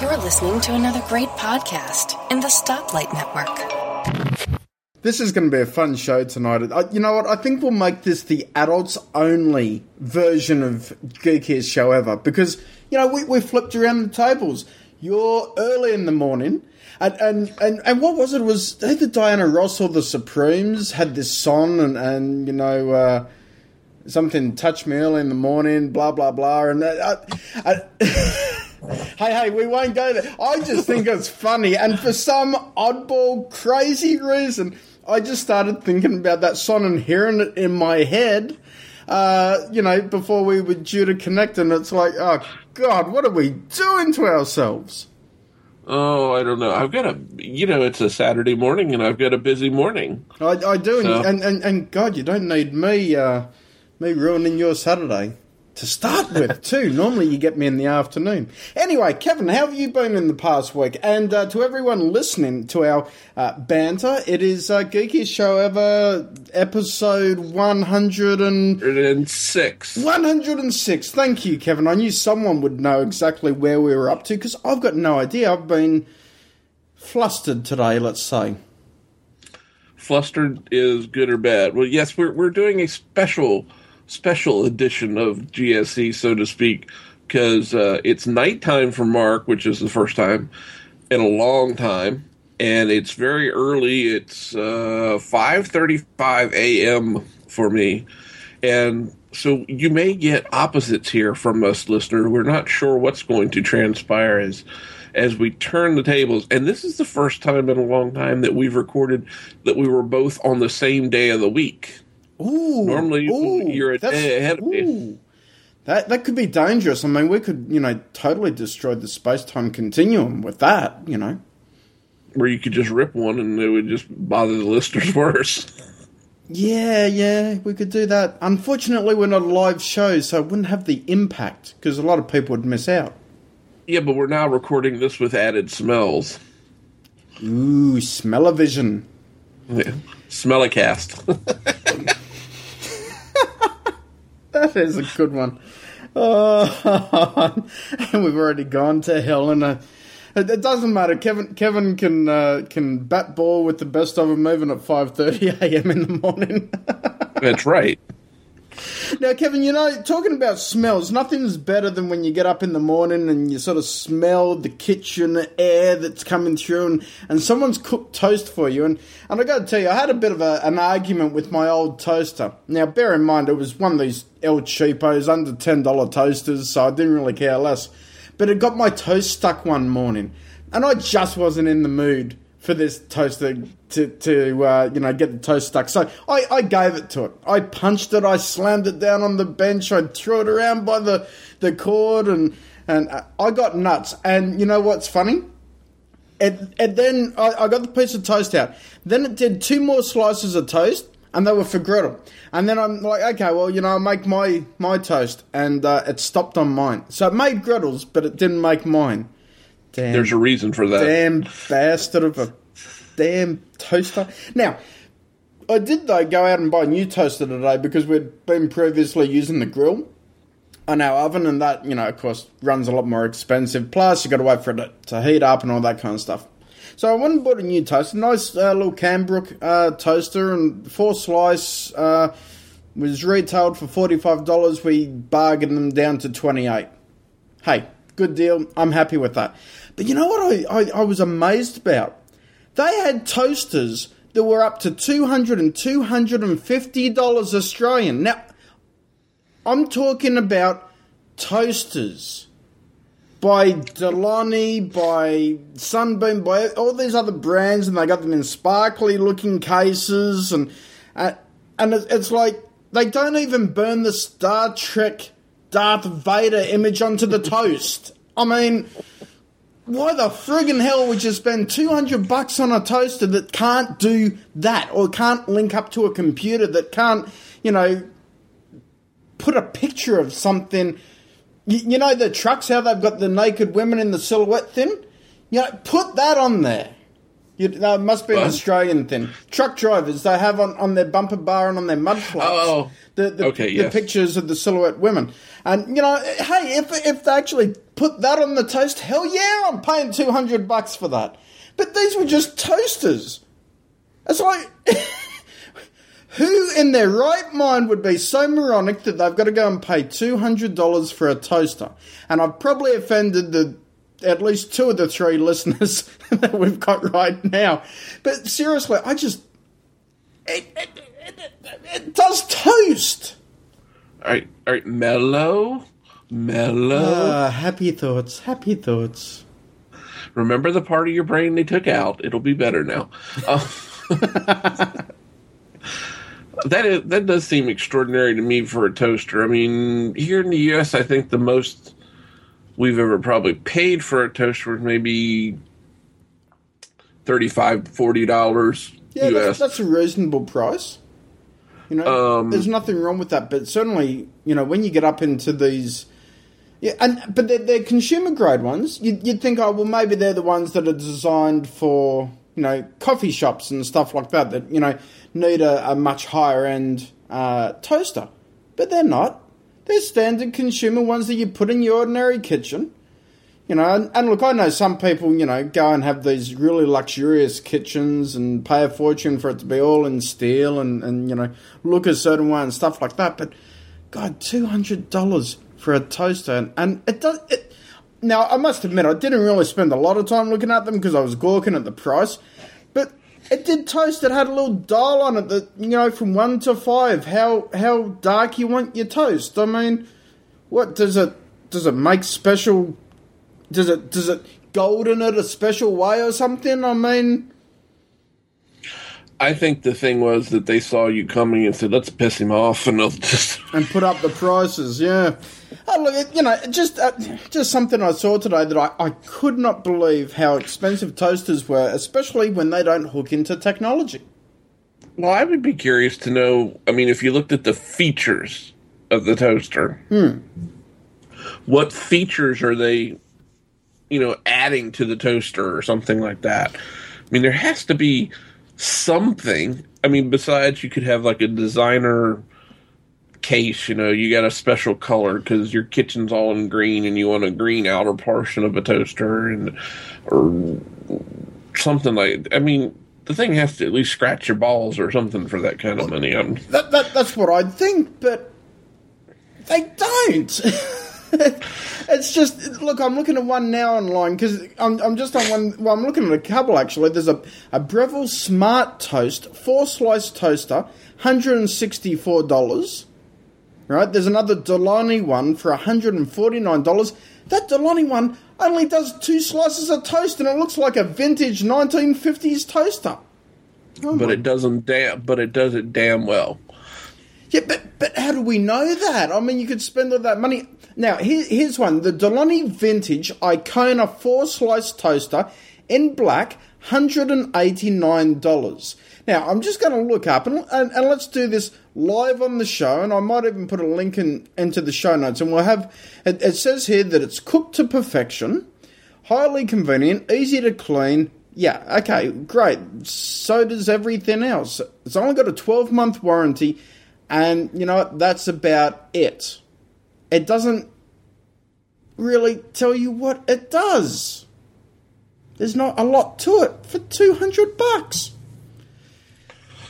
You're listening to another great podcast in the Stoplight Network. This is going to be a fun show tonight. I, you know what? I think we'll make this the adults only version of Geekiest show ever because, you know, we, we flipped around the tables. You're early in the morning. And, and, and, and what was it? was either Diana Ross or the Supremes had this song and, and you know, uh, something touch me early in the morning, blah, blah, blah. And uh, I, I hey, hey, we won't go there. I just think it's funny. And for some oddball, crazy reason, I just started thinking about that song and hearing it in my head. Uh, you know, before we were due to connect, and it's like, oh God, what are we doing to ourselves? Oh, I don't know. I've got a, you know, it's a Saturday morning, and I've got a busy morning. I, I do, so. and, and and God, you don't need me, uh, me ruining your Saturday to start with, too. Normally you get me in the afternoon. Anyway, Kevin, how have you been in the past week? And uh, to everyone listening to our uh, banter, it is uh, Geekiest Show Ever, episode 106. 106. Thank you, Kevin. I knew someone would know exactly where we were up to because I've got no idea. I've been flustered today, let's say flustered is good or bad. Well, yes, we're we're doing a special special edition of GSE, so to speak, because uh, it's nighttime for Mark, which is the first time in a long time, and it's very early. It's uh, five thirty-five a.m. for me, and so you may get opposites here from us, listener. We're not sure what's going to transpire as as we turn the tables. And this is the first time in a long time that we've recorded that we were both on the same day of the week. Ooh, normally ooh, you're a ahead of me. That that could be dangerous. I mean, we could you know totally destroy the space time continuum with that. You know, where you could just rip one and it would just bother the listeners worse. Yeah, yeah, we could do that. Unfortunately, we're not a live show, so it wouldn't have the impact because a lot of people would miss out. Yeah, but we're now recording this with added smells. Ooh, smell-o-vision. Yeah. Smell-a-cast. that is a good one. Oh, and we've already gone to hell, and uh, it, it, doesn't matter. Kevin Kevin can uh, can bat ball with the best of them, even at five thirty a.m. in the morning. That's right. Now, Kevin, you know, talking about smells, nothing's better than when you get up in the morning and you sort of smell the kitchen air that's coming through and, and someone's cooked toast for you. And, and I got to tell you, I had a bit of a, an argument with my old toaster. Now, bear in mind, it was one of these El Cheapos, under $10 toasters, so I didn't really care less. But it got my toast stuck one morning, and I just wasn't in the mood for this toaster to, to uh, you know get the toast stuck. So I, I gave it to it. I punched it. I slammed it down on the bench. I threw it around by the, the cord, and and I got nuts. And you know what's funny? And, and then I, I got the piece of toast out. Then it did two more slices of toast, and they were for griddle. And then I'm like, okay, well, you know, I make my my toast, and uh, it stopped on mine. So it made griddles, but it didn't make mine. Damn, There's a reason for that. Damn bastard of a damn toaster. Now, I did though go out and buy a new toaster today because we'd been previously using the grill on our oven, and that you know, of course, runs a lot more expensive. Plus, you got to wait for it to heat up and all that kind of stuff. So I went and bought a new toaster, nice uh, little Kambrook uh, toaster, and four slice uh, was retailed for forty five dollars. We bargained them down to twenty eight. Hey, good deal. I'm happy with that. But you know what I, I, I was amazed about? They had toasters that were up to $200 and $250 Australian. Now, I'm talking about toasters by De'Longhi, by Sunbeam, by all these other brands, and they got them in sparkly looking cases, and uh, and it's like they don't even burn the Star Trek Darth Vader image onto the toast. I mean, why the friggin' hell would you spend 200 bucks on a toaster that can't do that or can't link up to a computer that can't, you know, put a picture of something? You, you know, the trucks, how they've got the naked women in the silhouette thing? You know, put that on there. You, it must be an Australian thing. Truck drivers, they have on, on their bumper bar and on their mud flaps Oh, the, the, okay, the yes. pictures of the silhouette women. And, you know, hey, if, if they actually put that on the toast, hell yeah, I'm paying 200 bucks for that. But these were just toasters. It's like, who in their right mind would be so moronic that they've got to go and pay $200 for a toaster? And I've probably offended the at least two of the three listeners that we've got right now. But seriously, I just. It, it, it, it does toast. All right, all right, mellow, mellow. Ah, happy thoughts, happy thoughts. Remember the part of your brain they took out. It'll be better now. Uh, that is, that does seem extraordinary to me for a toaster. I mean, here in the U.S., I think the most we've ever probably paid for a toaster was maybe $35 $40 Yeah, US. that's, that's a reasonable price. You know, Um, there's nothing wrong with that. But certainly, you know, when you get up into these, yeah, and but they're, they're consumer grade ones. You'd, you'd think, oh, well, maybe they're the ones that are designed for you know coffee shops and stuff like that. That you know need a, a much higher end uh, toaster, but they're not. They're standard consumer ones that you put in your ordinary kitchen. You know, and, and look, I know some people, you know, go and have these really luxurious kitchens and pay a fortune for it to be all in steel and, and you know, look a certain way and stuff like that. But, God, $200 for a toaster. And, and it does. It, now, I must admit, I didn't really spend a lot of time looking at them because I was gawking at the price. It did toast. It had a little dial on it that, you know, from one to five, how, how dark you want your toast. I mean, what does it, does it make special does it does it golden it a special way or something? I mean, I think the thing was that they saw you coming and said, let's piss him off, and they'll just. and put up the prices. Yeah. Oh, look, you know, just uh, just something I saw today that I, I could not believe how expensive toasters were, especially when they don't hook into technology. Well, I would be curious to know. I mean, if you looked at the features of the toaster, what features are they, you know, adding to the toaster or something like that? I mean, there has to be something. I mean, besides you could have like a designer case. You know, you got a special color because your kitchen's all in green and you want a green outer portion of a toaster and or something like. I mean, the thing has to at least scratch your balls or something for that kind of money. I'm, That, that that's what I'd think, but they don't. it's just look. I'm looking at one now online because I'm, I'm just on one. Well, I'm looking at a couple actually. There's a a Breville Smart Toast four slice toaster, hundred and sixty four dollars. Right. There's another De'Longhi one for hundred and forty nine dollars. That De'Longhi one only does two slices of toast, and it looks like a vintage 1950s toaster. Oh but my it doesn't damn. But it does it damn well. Yeah, but but how do we know that? I mean, you could spend all that money. Now, here, here's one: the De'Longhi Vintage Icona four slice toaster in black, hundred and eighty nine dollars. Now, I'm just going to look up and, and and let's do this live on the show, and I might even put a link in, into the show notes, and we'll have. It, it says here that it's cooked to perfection, highly convenient, easy to clean. Yeah, okay, great. So does everything else. It's only got a 12 month warranty, and you know what? That's about it. It doesn't really tell you what it does. There's not a lot to it for 200 bucks.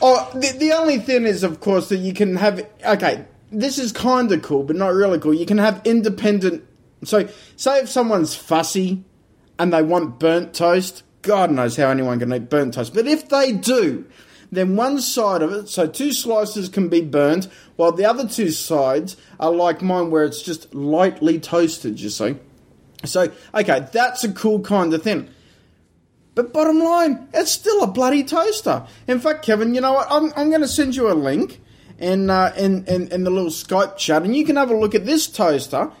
Oh, the, the only thing is, of course, that you can have. Okay, this is kind of cool, but not really cool. You can have independent. So, say if someone's fussy and they want burnt toast, God knows how anyone can eat burnt toast. But if they do, then one side of it, so two slices can be burnt, while the other two sides are like mine, where it's just lightly toasted, you see. So, okay, that's a cool kind of thing. But bottom line, it's still a bloody toaster. In fact, Kevin, you know what? I'm, I'm going to send you a link in, uh, in, in, in the little Skype chat, and you can have a look at this toaster.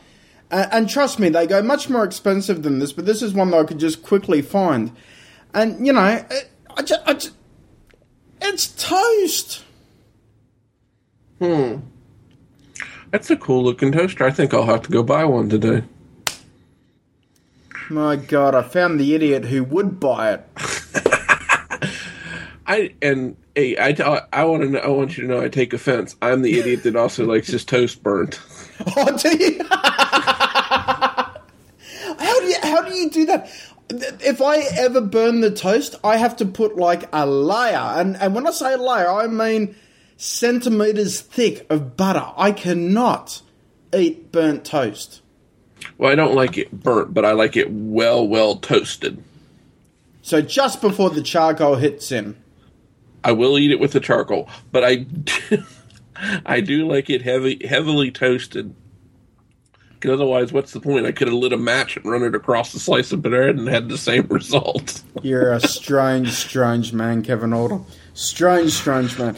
Uh, and trust me, they go much more expensive than this, but this is one that I could just quickly find. And, you know, I just, I just, it's toast. Hmm. That's a cool looking toaster. I think I'll have to go buy one today. My God, I found the idiot who would buy it. I and hey, I tell- I want to know, I want you to know I take offense. I'm the idiot that also likes his toast burnt. Oh, do you? how do you how do you do that? If I ever burn the toast, I have to put like a layer, and and when I say layer, I mean centimeters thick of butter. I cannot eat burnt toast. Well, I don't like it burnt, but I like it well, well toasted. So just before the charcoal hits in. I will eat it with the charcoal, but I do, I do like it heavy, heavily toasted. Because otherwise, what's the point? I could have lit a match and run it across the slice of bread and had the same result. You're a strange, strange man, Kevin Alder. Strange, strange man.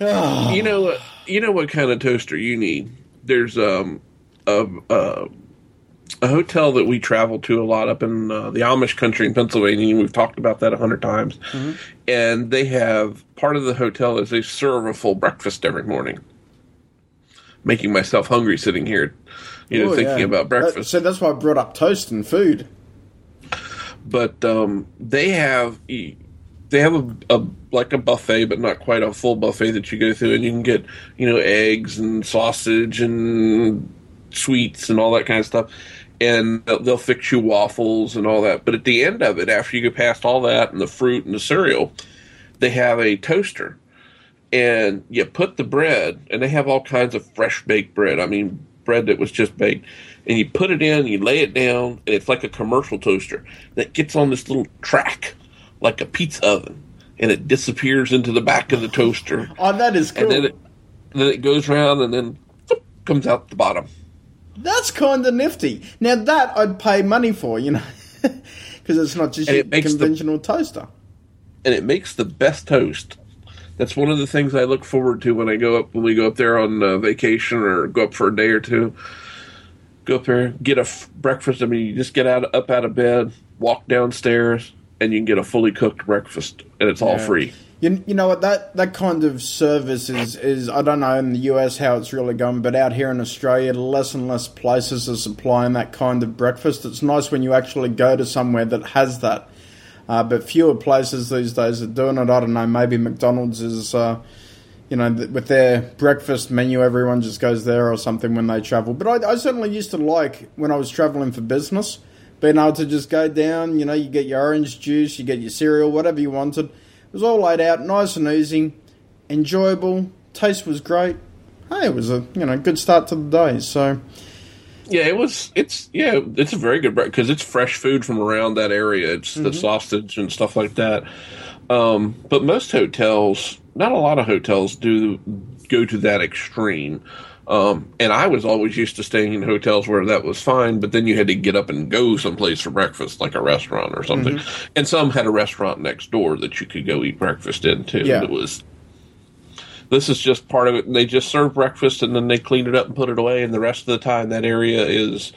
Oh. You know, what- you know what kind of toaster you need. There's um a a, a hotel that we travel to a lot up in uh, the Amish country in Pennsylvania. We've talked about that a hundred times, and they have part of the hotel is they serve a full breakfast every morning. Making myself hungry sitting here, you know, Oh, thinking yeah. about breakfast. so that's why I brought up toast and food. but um, they have they have a, a like a buffet, but not quite a full buffet that you go through, and you can get you know eggs and sausage and sweets and all that kind of stuff, and they'll, they'll fix you waffles and all that. But at the end of it, after you get past all that and the fruit and the cereal, they have a toaster. And you put the bread, and they have all kinds of fresh baked bread. I mean, bread that was just baked. And you put it in, you lay it down, and it's like a commercial toaster that gets on this little track, like a pizza oven, and it disappears into the back of the toaster. Oh, that is cool. And then it, then it goes around, and then whoop, comes out the bottom. That's kind of nifty. Now that I'd pay money for, you know, because it's not just And your it makes the- conventional toaster. and it makes the best toast. That's one of the things I look forward to when I go up when we go up there on uh, vacation or go up for a day or two. Go up there, get a f- breakfast. I mean, you just get out up out of bed, walk downstairs, and you can get a fully cooked breakfast, and it's all free. You, you know what that that kind of service is is I don't know in the US how it's really going, but out here in Australia, less and less places are supplying that kind of breakfast. It's nice when you actually go to somewhere that has that, uh, but fewer places these days are doing it. I don't know. Maybe McDonald's is. Uh, you know, th- with their breakfast menu, everyone just goes there or something when they travel. But I, I certainly used to like when I was traveling for business, being able to just go down. You know, you get your orange juice, you get your cereal, whatever you wanted. It was all laid out, nice and easy, enjoyable. Taste was great. Hey, it was a you know good start to the day. So Yeah, it was. It's yeah, it's a very good breakfast because it's fresh food from around that area. It's the sausage and stuff like that. Um, but most hotels, not a lot of hotels, do go to that extreme. Um, and I was always used to staying in hotels where that was fine, but then you had to get up and go someplace for breakfast, like a restaurant or something. And some had a restaurant next door that you could go eat breakfast in too. Yeah. It was this is just part of it. And they just serve breakfast and then they clean it up and put it away. And the rest of the time, that area is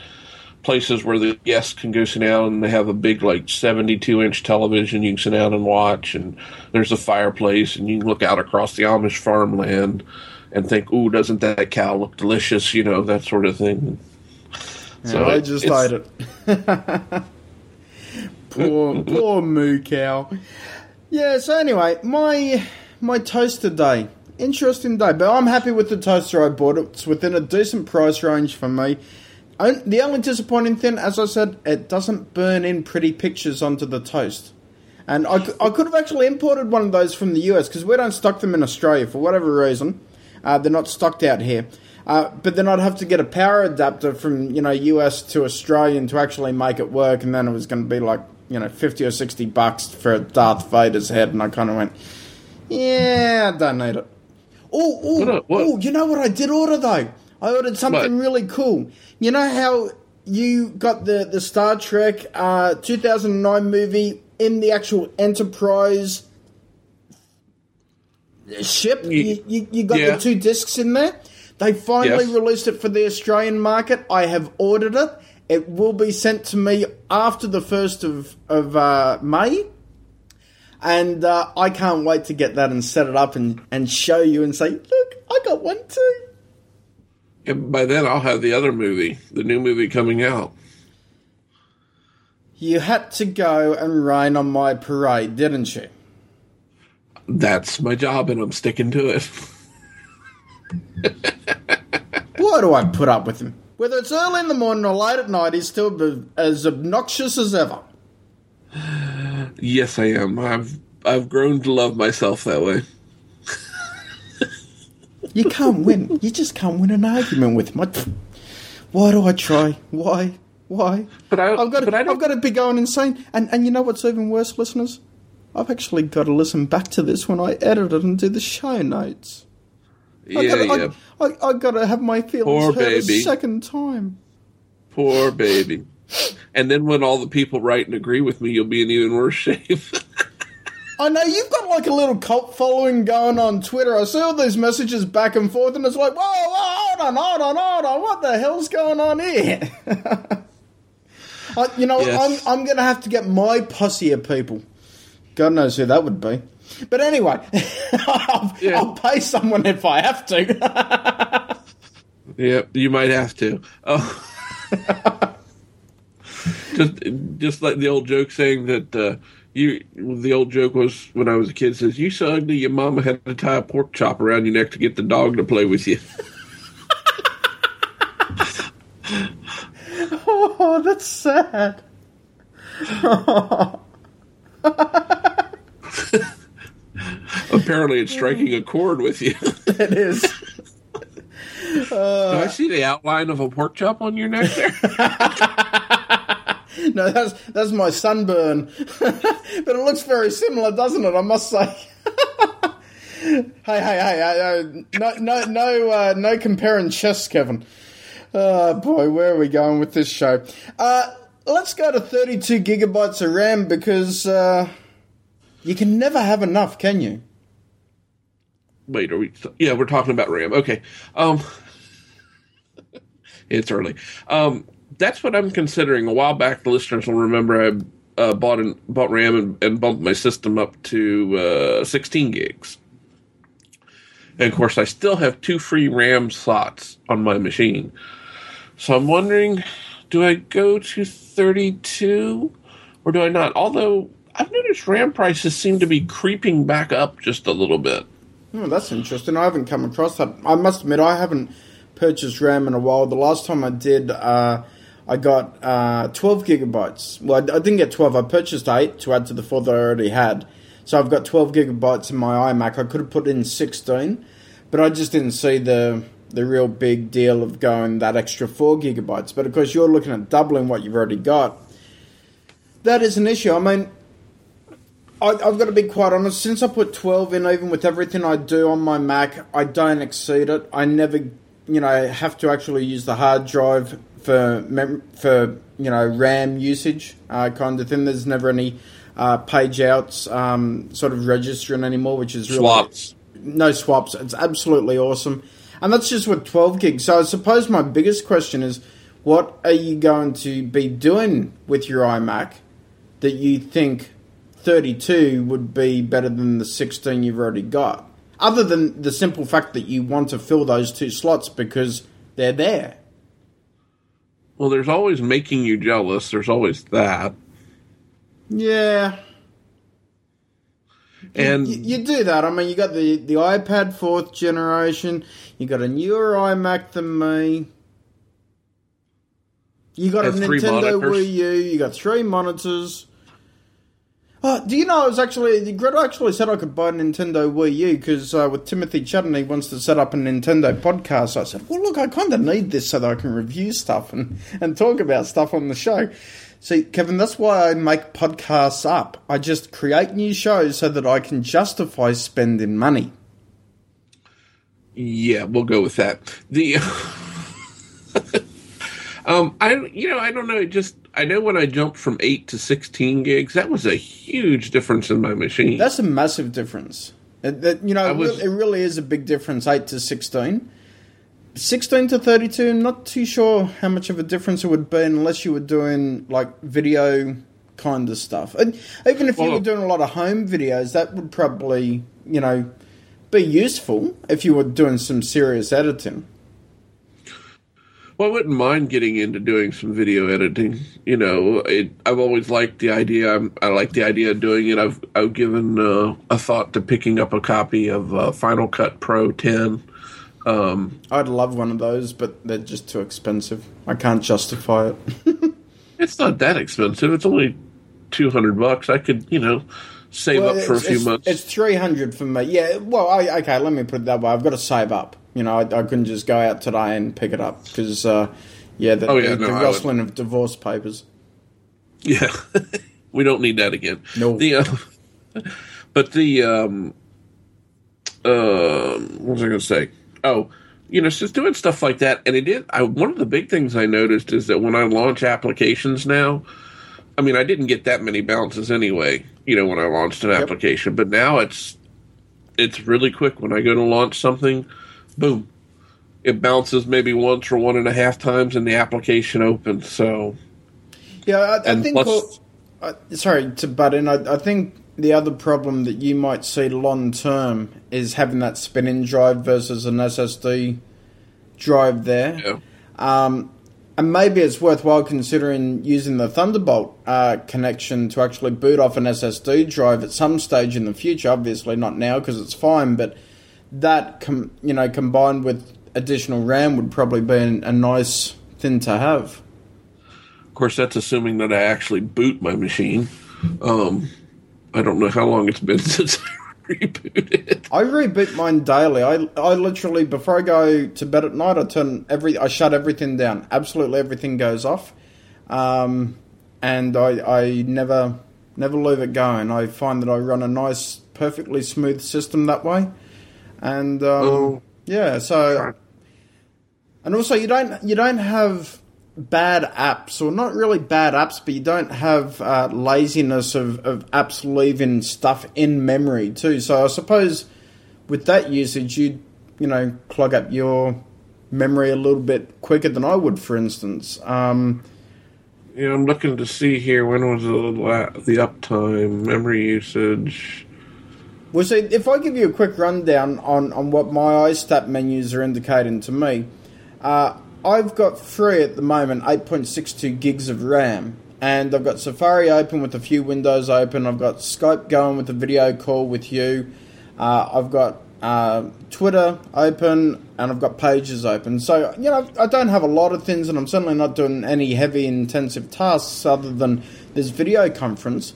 places where the guests can go sit down and they have a big, like, 72 inch television you can sit down and watch. And there's a fireplace and you can look out across the Amish farmland and think, ooh, doesn't that cow look delicious? You know, that sort of thing. so I it- just ate it. poor poor moo cow. Yeah. So anyway, my my toaster day. Interesting day, but I'm happy with the toaster I bought. It's within a decent price range for me. The only disappointing thing, as I said, it doesn't burn in pretty pictures onto the toast. And I, I could have actually imported one of those from the US because we don't stock them in Australia for whatever reason. Uh, they're not stocked out here. Uh, but then I'd have to get a power adapter from you know US to Australian to actually make it work, and then it was going to be like you know fifty or sixty bucks for Darth Vader's head, and I kind of went, yeah, I don't need it. Oh, oh! You know what I did order though? I ordered something What? really cool. You know how you got the the Star Trek uh, 2009 movie in the actual Enterprise ship? You, you, you got Yeah. the two discs in there. They finally Yes. released it for the Australian market. I have ordered it. It will be sent to me after the first of of uh, May. And uh, I can't wait to get that and set it up and, and show you and say, look, I got one too. And by then, I'll have the other movie, the new movie coming out. You had to go and rain on my parade, didn't you? That's my job, and I'm sticking to it. Why do I put up with him? Whether it's early in the morning or late at night, he's still as obnoxious as ever. Yes, I am. I've I've grown to love myself that way. You can't win. You just can't win an argument with him. Why do I try? Why? Why? But I, I've got to, but I I've got to be going insane. And and you know what's even worse, listeners? I've actually got to listen back to this when I edit it and do the show notes. I yeah, gotta, yeah. I, I, I got to have my feelings Poor heard a second time. Poor baby. And then when all the people write and agree with me, you'll be in even worse shape. I know you've got like a little cult following going on Twitter. I see all these messages back and forth, and it's like, whoa, whoa, hold on, hold on, hold on, what the hell's going on here? Uh, you know, Yes. I'm I'm gonna have to get my posse of people. God knows who that would be. But anyway, I'll, Yeah. I'll pay someone if I have to. yeah, you might have to. Oh. Just, just like the old joke saying that uh, you. The old joke was when I was a kid says, "You so ugly, your mama had to tie a pork chop around your neck to get the dog to play with you." oh, that's sad. Apparently, it's striking a chord with you. It is. Do I see the outline of a pork chop on your neck there? No, that's that's my sunburn. but it looks very similar, doesn't it? I must say. hey, hey, hey, hey, no, no, no, uh, no comparing chests, Kevin. Oh boy, where are we going with this show? Uh, let's go to 32 gigabytes of RAM because uh, you can never have enough, can you? Wait, are we? Yeah, we're talking about RAM. Okay. Um, it's early. Um, that's what I'm considering. A while back, the listeners will remember I uh, bought an, bought RAM and, and bumped my system up to uh, 16 gigs. And of course, I still have two free RAM slots on my machine. So I'm wondering, do I go to 32 or do I not? Although I've noticed RAM prices seem to be creeping back up just a little bit. Oh, that's interesting. I haven't come across that. I must admit, I haven't purchased RAM in a while. The last time I did, uh, I got uh, 12 gigabytes. Well, I, I didn't get 12. I purchased 8 to add to the 4 that I already had. So I've got 12 gigabytes in my iMac. I could have put in 16, but I just didn't see the the real big deal of going that extra 4 gigabytes. But of course, you're looking at doubling what you've already got. That is an issue. I mean, I, I've got to be quite honest. Since I put 12 in, even with everything I do on my Mac, I don't exceed it. I never, you know, have to actually use the hard drive for mem- for you know RAM usage uh, kind of thing. There's never any uh, page outs um, sort of registering anymore, which is really Swaps. no swaps. It's absolutely awesome. And that's just with 12 gigs. So I suppose my biggest question is what are you going to be doing with your iMac that you think 32 would be better than the 16 you've already got? Other than the simple fact that you want to fill those two slots because they're there. Well, there's always making you jealous. There's always that. Yeah. And You, you do that. I mean, you got the, the iPad fourth generation. You got a newer iMac than me. You got a Nintendo monitors. Wii U. You got three monitors. Oh, do you know I was actually Greta actually said I could buy a Nintendo Wii U because uh, with Timothy Chudden he wants to set up a Nintendo podcast. I said, well, look, I kind of need this so that I can review stuff and, and talk about stuff on the show. See, Kevin, that's why I make podcasts up. I just create new shows so that I can justify spending money. yeah, we'll go with that. The um, I you know I don't know. It just I know when I jumped from eight to sixteen gigs, that was a huge difference in my machine. That's a massive difference. It, that- you know, it, was- re- it really is a big difference, 8 to 16. 16 to 32, I'm not too sure how much of a difference it would be unless you were doing, like, video kind of stuff. And even if you were doing a lot of home videos, that would probably, you know, be useful if you were doing some serious editing. Well, I wouldn't mind getting into doing some video editing. You know, it, I've always liked the idea. I'm, i like the idea of doing it. I've I've given uh, a thought to picking up a copy of uh, Final Cut Pro 10. Um, I'd love one of those, but they're just too expensive. I can't justify it. it's not that expensive. It's only two hundred bucks. I could, you know, save Well, up for a few months. It's three hundred for me. Yeah. Well, I, okay. Let me put it that way. I've got to save up. You know, I, I couldn't just go out today and pick it up because, uh, yeah, the, Oh, yeah, the, no, the rustling of divorce papers. Yeah, we don't need that again. No. The, uh, but the um, um, what was I going to say? Oh, you know, it's just doing stuff like that, and it did. I, one of the big things I noticed is that when I launch applications now, I mean, I didn't get that many bounces anyway. You know, when I launched an application, but now it's it's really quick. When I go to launch something, boom, it bounces maybe once or one and a half times, and the application opens. So Yeah, I, I think. plus- well, I, sorry to butt in. I, I think the other problem that you might see long term is having that spin-in drive versus an SSD drive there. yeah. Um, and maybe it's worthwhile considering using the Thunderbolt uh, connection to actually boot off an SSD drive at some stage in the future. Obviously, not now because it's fine, but that com- you know combined with additional RAM would probably be an, a nice thing to have. Of course, that's assuming that I actually boot my machine. Um, I don't know how long it's been since I rebooted. I reboot mine daily. I I literally before I go to bed at night, I turn every I shut everything down. Absolutely everything goes off, um, and I I never never leave it going. I find that I run a nice, perfectly smooth system that way, and um, Oh. yeah. So and also you don't you don't have bad apps or not really bad apps but you don't have uh, laziness of, of apps leaving stuff in memory too so i suppose with that usage you'd you know clog up your memory a little bit quicker than i would for instance um, Yeah, I'm looking to see here when was the the uptime, memory usage. Well, see, if I give you a quick rundown on, on what my iStat menus are indicating to me, uh, I've got free at the moment 8.62 gigs of RAM, and I've got Safari open with a few windows open. I've got Skype going with a video call with you. Uh, I've got uh, Twitter open, and I've got Pages open. So, you know, I don't have a lot of things, and I'm certainly not doing any heavy intensive tasks other than this video conference.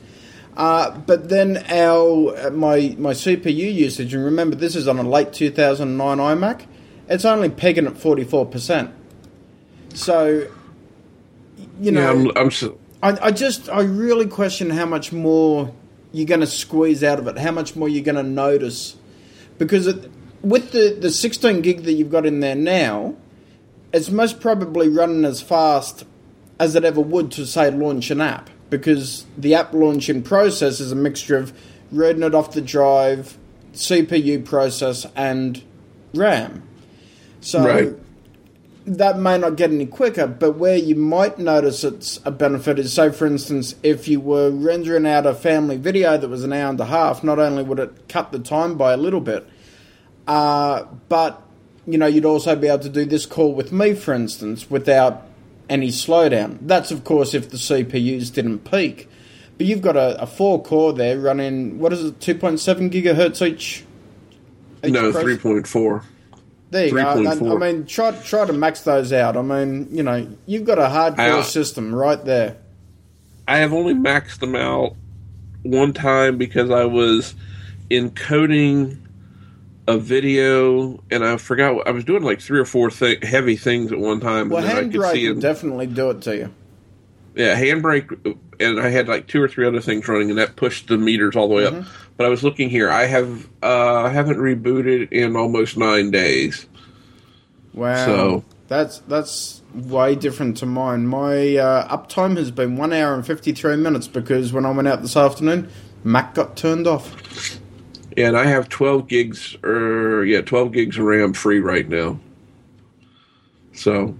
Uh, but then our my my CPU usage, and remember this is on a late 2009 iMac, it's only pegging at 44 percent. So, you know, yeah, I'm, I'm so, I, I just I really question how much more you're going to squeeze out of it, how much more you're going to notice, because it, with the the 16 gig that you've got in there now, it's most probably running as fast as it ever would to say launch an app, because the app launching process is a mixture of reading it off the drive, CPU process, and RAM. So Right. that may not get any quicker, but where you might notice it's a benefit is, say, for instance, if you were rendering out a family video that was an hour and a half, not only would it cut the time by a little bit, uh, but you know you'd also be able to do this call with me, for instance, without any slowdown. That's of course if the CPUs didn't peak. But you've got a, a four core there running what is it, two point seven gigahertz each? each no process- three point four. there you go. I, I 3.4. mean, try try to max those out. I mean, you know, you've got a hardcore I- system right there. I have only maxed them out one time because I was encoding a video and I forgot I was doing like three or four th- heavy things at one time Well, I could handbrake see it. definitely do it to you. Yeah, handbrake, and I had like two or three other things running, and that pushed the meters all the way up. But I was looking here. I have uh, I haven't rebooted in almost nine days. Wow, So- that's that's way different to mine. My uh, uptime has been one hour and fifty three minutes because when I went out this afternoon, Mac got turned off. And I have twelve gigs, or yeah, twelve gigs of RAM free right now. So,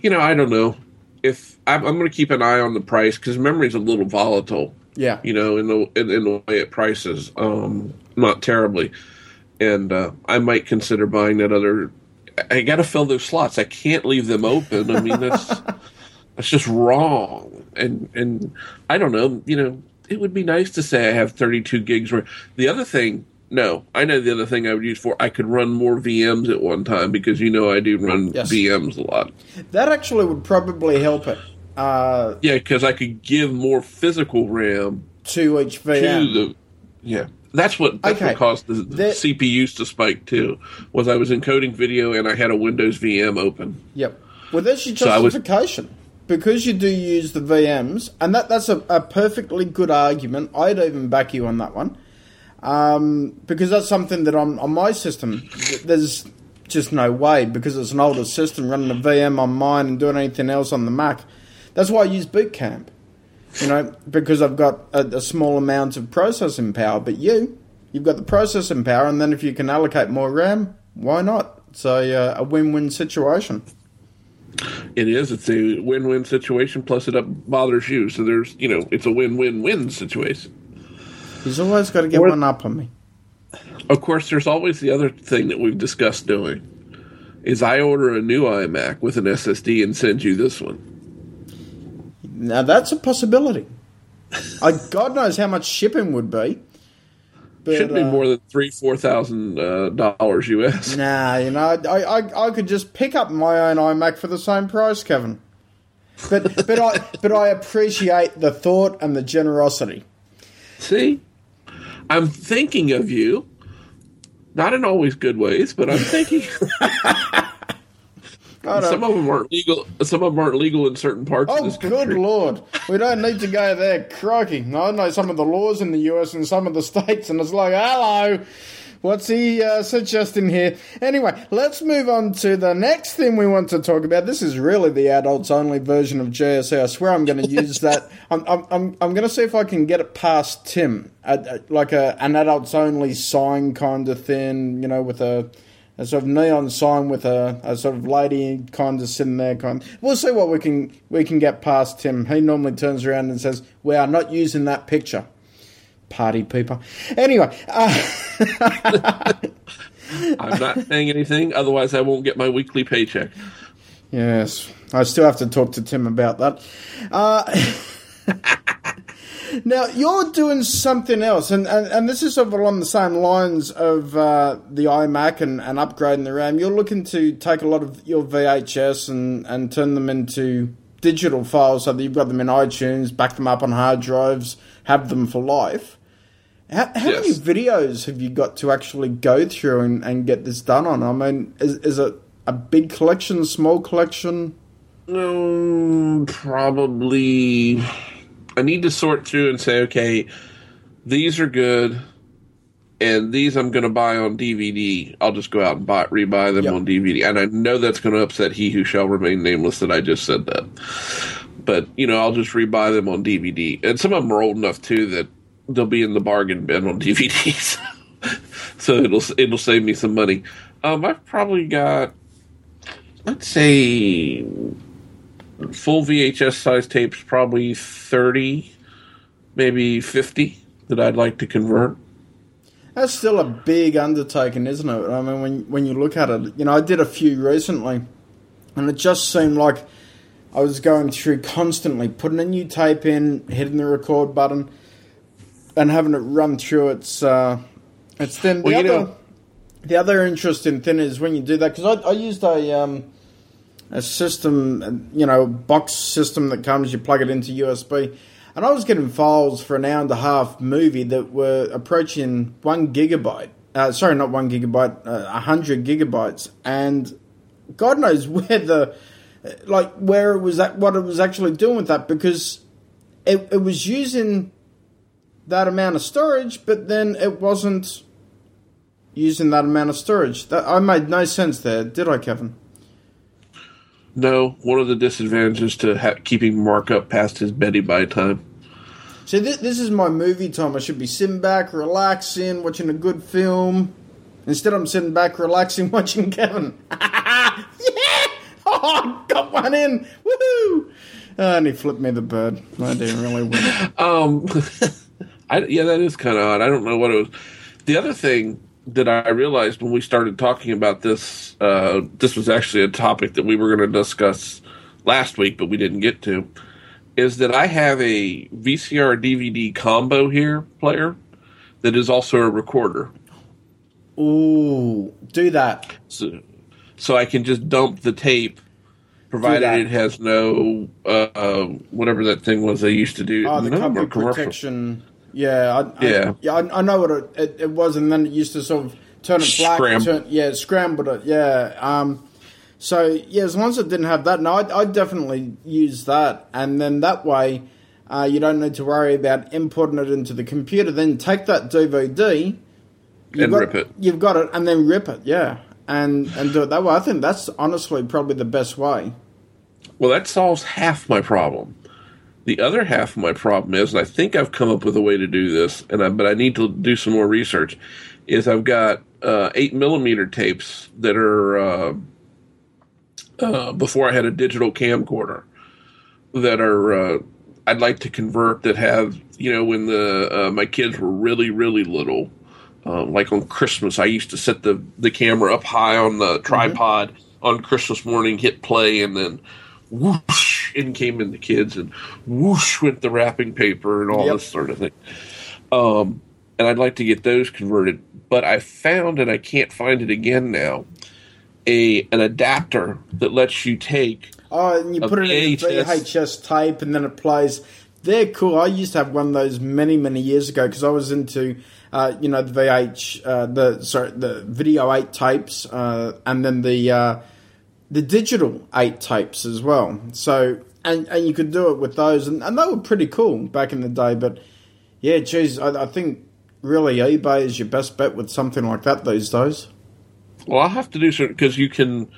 you know, I don't know if I'm, I'm going to keep an eye on the price because memory's a little volatile. Yeah, you know, in the in, in the way it prices, um, not terribly, and uh, I might consider buying that other I got to fill those slots. I can't leave them open. I mean, that's that's just wrong. And and I don't know. You know, it would be nice to say I have 32 gigs. Where the other thing, no, I know the other thing I would use for. I could run more VMs at one time because you know I do run Yes. VMs a lot. That actually would probably help it. Uh, Yeah, because I could give more physical RAM to each to VM. the. Yeah, that's what that's Okay. what caused the, the The- CPUs to spike too. Was I was encoding video and I had a Windows VM open. Yep. Well, that's your So justification. Because you do use the VMs, and that, that's a, a perfectly good argument. I'd even back you on that one. Um, because that's something that on, on my system, there's just no way, because it's an older system, running a VM on mine and doing anything else on the Mac. That's why I use Boot Camp. You know, because I've got a, a small amount of processing power, but you, you've got the processing power, and then if you can allocate more RAM, why not? A, uh, a win-win situation. It is. It's a win-win situation. Plus, it up bothers you. So there's, you know, it's a win-win-win situation. He's always got to get Or- one up on me. Of course, there's always the other thing that we've discussed doing. Is I order a new iMac with an SSD and send you this one. Now that's a possibility. I, God knows how much shipping would be. But, Should be uh, more than three, four thousand uh, dollars US. Nah, you know, I, I I could just pick up my own iMac for the same price, Kevin. But but I but I appreciate the thought and the generosity. See, I'm thinking of you, not in always good ways, but I'm thinking. Some of them aren't legal. Some of them aren't legal in certain parts of Oh, good country. lord. We don't need to go there. Crikey. I know some of the laws in the US and some of the states, and it's like, hello, what's he uh, suggesting here? Anyway, let's move on to the next thing we want to talk about. This is really the adults only version of JSA. I swear I'm going to use that. I'm, I'm, I'm, I'm going to see if I can get it past Tim. Uh, like a, an adults only sign kind of thing, you know, with a a sort of neon sign with a, a sort of lady kind of sitting there. Kind, we'll see what we can we can get past Tim. He normally turns around and says, "We are not using that picture." Party people. Anyway, uh, I'm not saying anything. Otherwise, I won't get my weekly paycheck. yes, I still have to talk to Tim about that. Uh, now you're doing something else, and, and, and this is sort of along the same lines of uh, the iMac and, and upgrading the RAM. You're looking to take a lot of your VHS and, and turn them into digital files so that you've got them in iTunes, back them up on hard drives, have them for life. How, how many videos have you got to actually go through and, and get this done on? I mean, is, is it a big collection, small collection? Um, probably. I need to sort through and say, okay, these are good, and these I'm going to buy on DVD. I'll just go out and buy, rebuy them Yep. on DVD, and I know that's going to upset he who shall remain nameless that I just said that. But you know, I'll just rebuy them on DVD, and some of them are old enough too that they'll be in the bargain bin on DVDs, so it'll it'll save me some money. Um, I've probably got, let's say, full VHS size tapes, probably 30, maybe 50 that I'd like to convert. That's still a big undertaking, isn't it? I mean, when when you look at it, you know, I did a few recently, and it just seemed like I was going through constantly putting a new tape in, hitting the record button, and having it run through its uh, its thing. The Well, you other, know- the other interesting thing is when you do that because I, I used a um, a system, you know, box system that comes, you plug it into USB. And I was getting files for an hour and a half movie that were approaching one gigabyte. Uh, sorry, not one gigabyte, uh, a hundred gigabytes. And God knows where the, like, where it was at, what it was actually doing with that because it, it was using that amount of storage, but then it wasn't using that amount of storage. That I made no sense there, did I, Kevin? No, one of the disadvantages to ha- keeping Mark up past his Betty by time. See, this, this is my movie time. I should be sitting back, relaxing, watching a good film. Instead, I'm sitting back, relaxing, watching Kevin. yeah! Oh, got one in! Woohoo! And he flipped me the bird. I didn't really win. Um, I, yeah, that is kind of odd. I don't know what it was. The other thing that I realized when we started talking about this. Uh, this was actually a topic that we were going to discuss last week, but we didn't get to. Is that I have a VCR DVD combo here player that is also a recorder. Ooh, do that. So, so I can just dump the tape, provided it has no uh, whatever that thing was they used to do. Oh, the no commercial. protection. Yeah, I, Yeah. I, yeah. I, I know what it, it, it was, and then it used to sort of turn it black. Scram- Turn, yeah, scrambled it. Yeah. Um. So yeah, as long as it didn't have that, no, I'd, I'd definitely use that, and then that way, uh, you don't need to worry about importing it into the computer. Then take that DVD, you've And got, rip it. You've got it, and then rip it. Yeah, and and do it that way. I think that's honestly probably the best way. Well, that solves half my problem. The other half of my problem is, and I think I've come up with a way to do this, and I, but I need to do some more research. Is I've got uh, eight millimeter tapes that are uh, uh, before I had a digital camcorder that are uh, I'd like to convert that have you know when the uh, my kids were really really little. Um, like on Christmas, I used to set the, the camera up high on the tripod on Christmas morning, hit play, and then whoosh, in came in the kids, and whoosh went the wrapping paper and all Yep. this sort of thing. Um, and I'd like to get those converted, but I found, and I can't find it again now, a an adapter that lets you take Oh, and you put it in VHS. VHS tape, and then it plays. They're cool. I used to have one of those many, many years ago because I was into, uh, you know, the VH, uh, the sorry, the video eight tapes, uh, and then the uh, the digital eight tapes as well. So, and and you could do it with those, and, and they were pretty cool back in the day. But yeah, geez, I, I think really eBay is your best bet with something like that these days. Well, I'll have to do something because you can.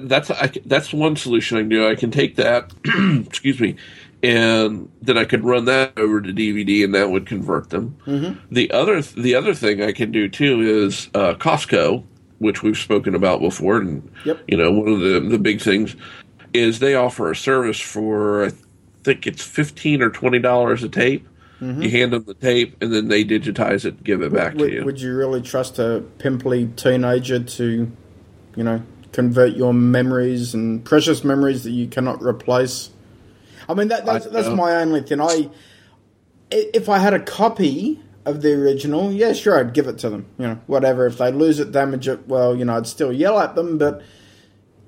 That's I, that's one solution I can do. I can take that, excuse me, and then I could run that over to DVD, and that would convert them. Mm-hmm. The other the other thing I can do too is uh, Costco, which we've spoken about before, and Yep. you know one of the the big things is they offer a service for I think it's fifteen or twenty dollars a tape. Mm-hmm. You hand them the tape, and then they digitize it, and give it back to Would, you. would you really trust a pimply teenager to, you know, convert your memories and precious memories that you cannot replace? I mean, that, that's, I that's my only thing. I- if I had a copy of the original, yeah, sure, I'd give it to them. You know, whatever. If they lose it, damage it, well, you know, I'd still yell at them, but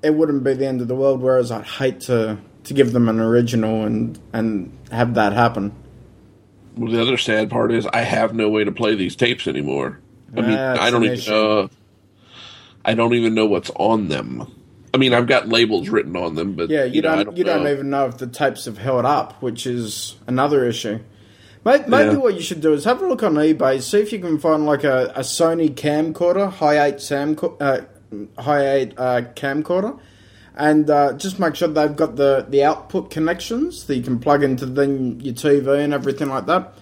it wouldn't be the end of the world. Whereas I'd hate to to give them an original and and have that happen. Well, the other sad part is I have no way to play these tapes anymore. I mean, That's I don't even uh, I don't even know what's on them. I mean, I've got labels written on them, but Yeah, you, know, I don't, you don't even know if the tapes have held up, which is another issue. Maybe, maybe Yeah. what you should do is have a look on eBay, see if you can find like a, a Sony camcorder, high eight Sam, uh, high eight uh, camcorder, and uh, just make sure they've got the, the output connections that you can plug into then your TV and everything like that.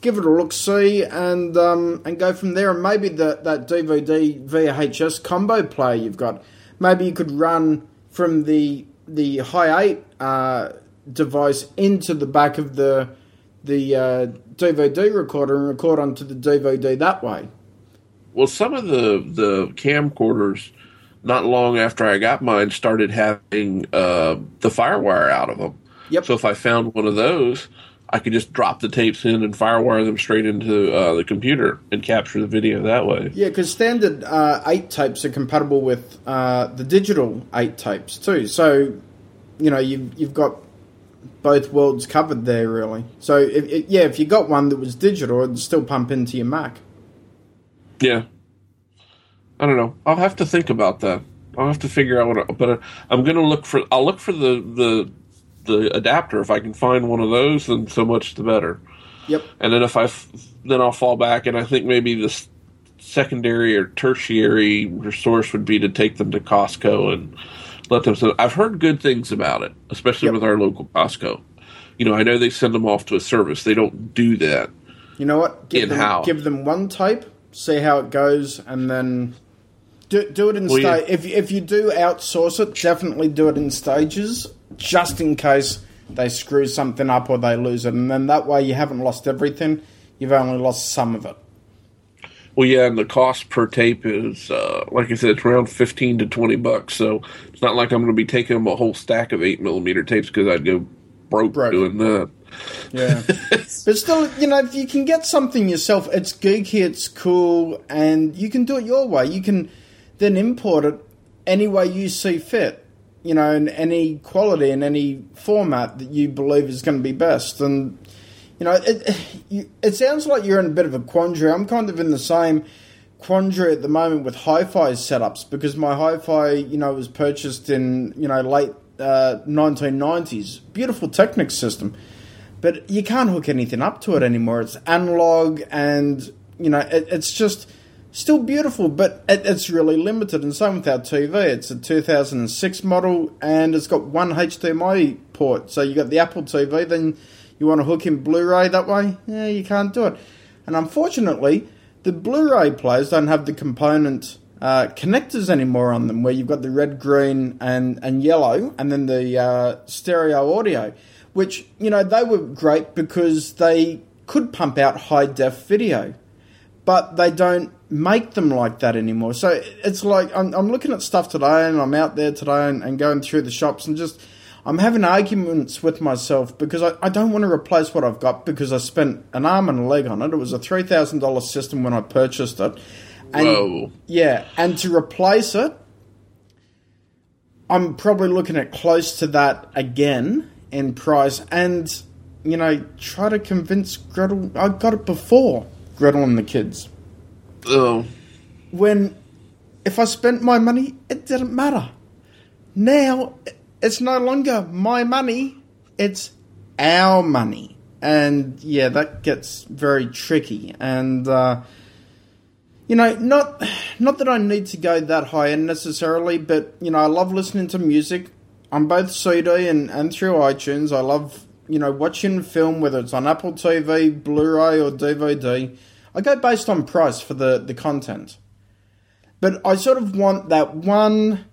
Give it a look, see, and um, and go from there. And maybe the, that DVD VHS combo player you've got, maybe you could run from the the high eight uh, device into the back of the the uh, DVD recorder and record onto the DVD that way. Well, some of the the camcorders, not long after I got mine, started having uh, the FireWire out of them. Yep. So if I found one of those, I could just drop the tapes in and FireWire them straight into uh, the computer and capture the video that way. Yeah, because standard uh, eight tapes are compatible with uh, the digital eight tapes too. So, you know, you've you've got both worlds covered there, really. So, if, if, yeah, if you got one that was digital, it'd still pump into your Mac. Yeah. I don't know. I'll have to think about that. I'll have to figure out what. I, but I'm going to look for. I'll look for the the the adapter. If I can find one of those, then so much the better. Yep. And then if I f- then I'll fall back, and I think maybe this secondary or tertiary resource would be to take them to Costco and let them. So I've heard good things about it, especially Yep. with our local Costco. You know, I know they send them off to a service. They don't do that. You know what? Give them, In-house. give them one tape, see how it goes, and then do, do it in Well, sta- yeah. If if you do outsource it, definitely do it in stages, just in case they screw something up or they lose it, and then that way you haven't lost everything. You've only lost some of it. Well, yeah, and the cost per tape is, uh, like I said, it's around fifteen to twenty bucks. So it's not like I'm going to be taking them a whole stack of eight millimeter tapes because I'd go broke, Broke. doing that. Yeah. but still, you know, if you can get something yourself, it's geeky, it's cool, and you can do it your way. You can then import it any way you see fit, you know, in any quality and any format that you believe is going to be best. And, you know, it, it sounds like you're in a bit of a quandary. I'm kind of in the same quandary at the moment with hi-fi setups because my hi-fi, you know, was purchased in, you know, late uh, 1990s. Beautiful Technics system but you can't hook anything up to it anymore. It's analog, and you know it, it's just still beautiful, but it, it's really limited. And same with our TV. It's a 2006 model, and it's got one HDMI port. So you got the Apple TV, then you want to hook in Blu-ray that way. Yeah, you can't do it. And unfortunately, the Blu-ray players don't have the component. Uh, connectors anymore on them, where you've got the red, green, and, and yellow, and then the uh, stereo audio which, you know, they were great because they could pump out high def video, but they don't make them like that anymore. So it's like I'm, I'm looking at stuff today and I'm out there today and, and, going through the shops and just. I'm having arguments with myself because I, I don't want to replace what I've got because I spent an arm and a leg on it. It was a three thousand dollar system when I purchased it. And, Whoa. Yeah, and to replace it, I'm probably looking at close to that again in price. And, you know, try to convince Gretel. I got it before Gretel and the kids. Oh, When, if I spent my money, it didn't matter. Now, it's no longer my money, it's our money. And yeah, that gets very tricky. And, uh, you know, not not that I need to go that high end necessarily, but you know, I love listening to music on both CD and, and through iTunes. I love you know watching film, whether it's on Apple TV, Blu-ray, or DVD. I go based on price for the the content, but I sort of want that one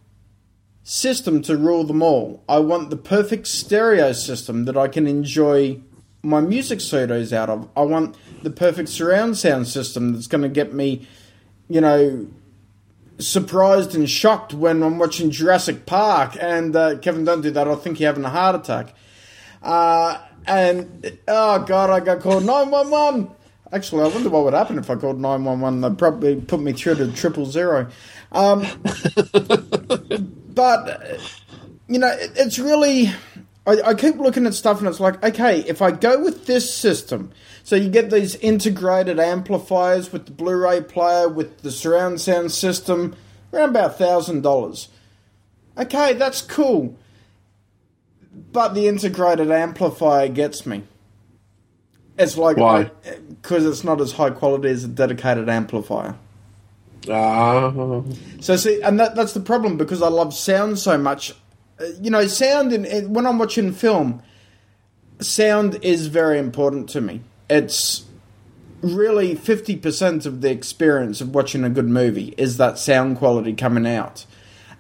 system to rule them all. I want the perfect stereo system that I can enjoy my music CDs out of. I want the perfect surround sound system that's going to get me, you know, surprised and shocked when I'm watching Jurassic Park. And uh, Kevin, don't do that. I think you're having a heart attack. Uh, and oh god, I got called nine one one. Actually, I wonder what would happen if I called nine one one. They'd probably put me through to triple zero. Um, but you know, it, it's really. I, I keep looking at stuff and it's like, okay, if I go with this system, so you get these integrated amplifiers with the Blu-ray player, with the surround sound system, around about thousand dollars. Okay, that's cool, but the integrated amplifier gets me. It's like Why? because it's not as high quality as a dedicated amplifier. Ah, So see, and that, that's the problem because I love sound so much. Uh, You know, sound in when I'm watching film, sound is very important to me. It's really fifty percent of the experience of watching a good movie is that sound quality coming out.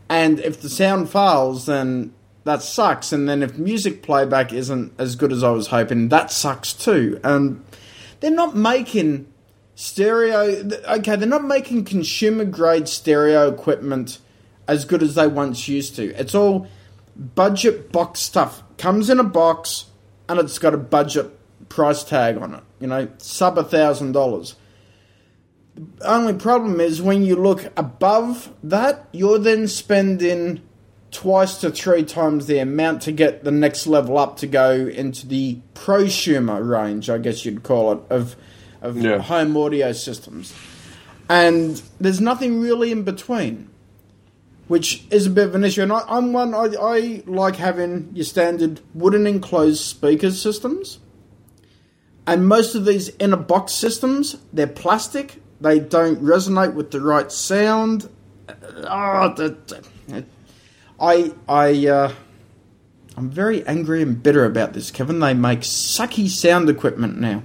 And if the sound fails, then that sucks. And then if music playback isn't as good as I was hoping, that sucks too. And they're not making stereo. Okay, they're not making consumer grade stereo equipment as good as they once used to. It's all budget box stuff. Comes in a box and it's got a budget price tag on it. You know, sub a thousand dollars. The only problem is when you look above that, you're then spending twice to three times the amount to get the next level up to go into the prosumer range, I guess you'd call it, of of Yeah. home audio systems. And there's nothing really in between, which is a bit of an issue. And I, I'm one, I, I like having your standard wooden enclosed speaker systems. And most of these inner box systems, they're plastic. They don't resonate with the right sound. Oh, the, the- I, I, uh, I'm very angry and bitter about this, Kevin. They make sucky sound equipment now.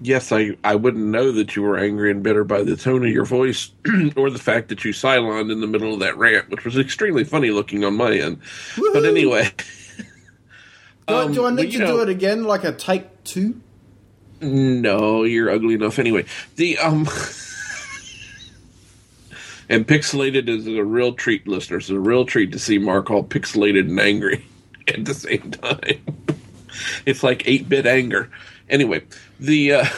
Yes, I, I wouldn't know that you were angry and bitter by the tone of your voice or the fact that you Cyloned in the middle of that rant, which was extremely funny looking on my end. But Woohoo! anyway. Do, I- Um, do I but, need you to know- do it again, like a take two? No, you're ugly enough anyway. The um and pixelated is a real treat, listeners. It's a real treat to see Mark all pixelated and angry at the same time. it's like eight bit anger. Anyway, the uh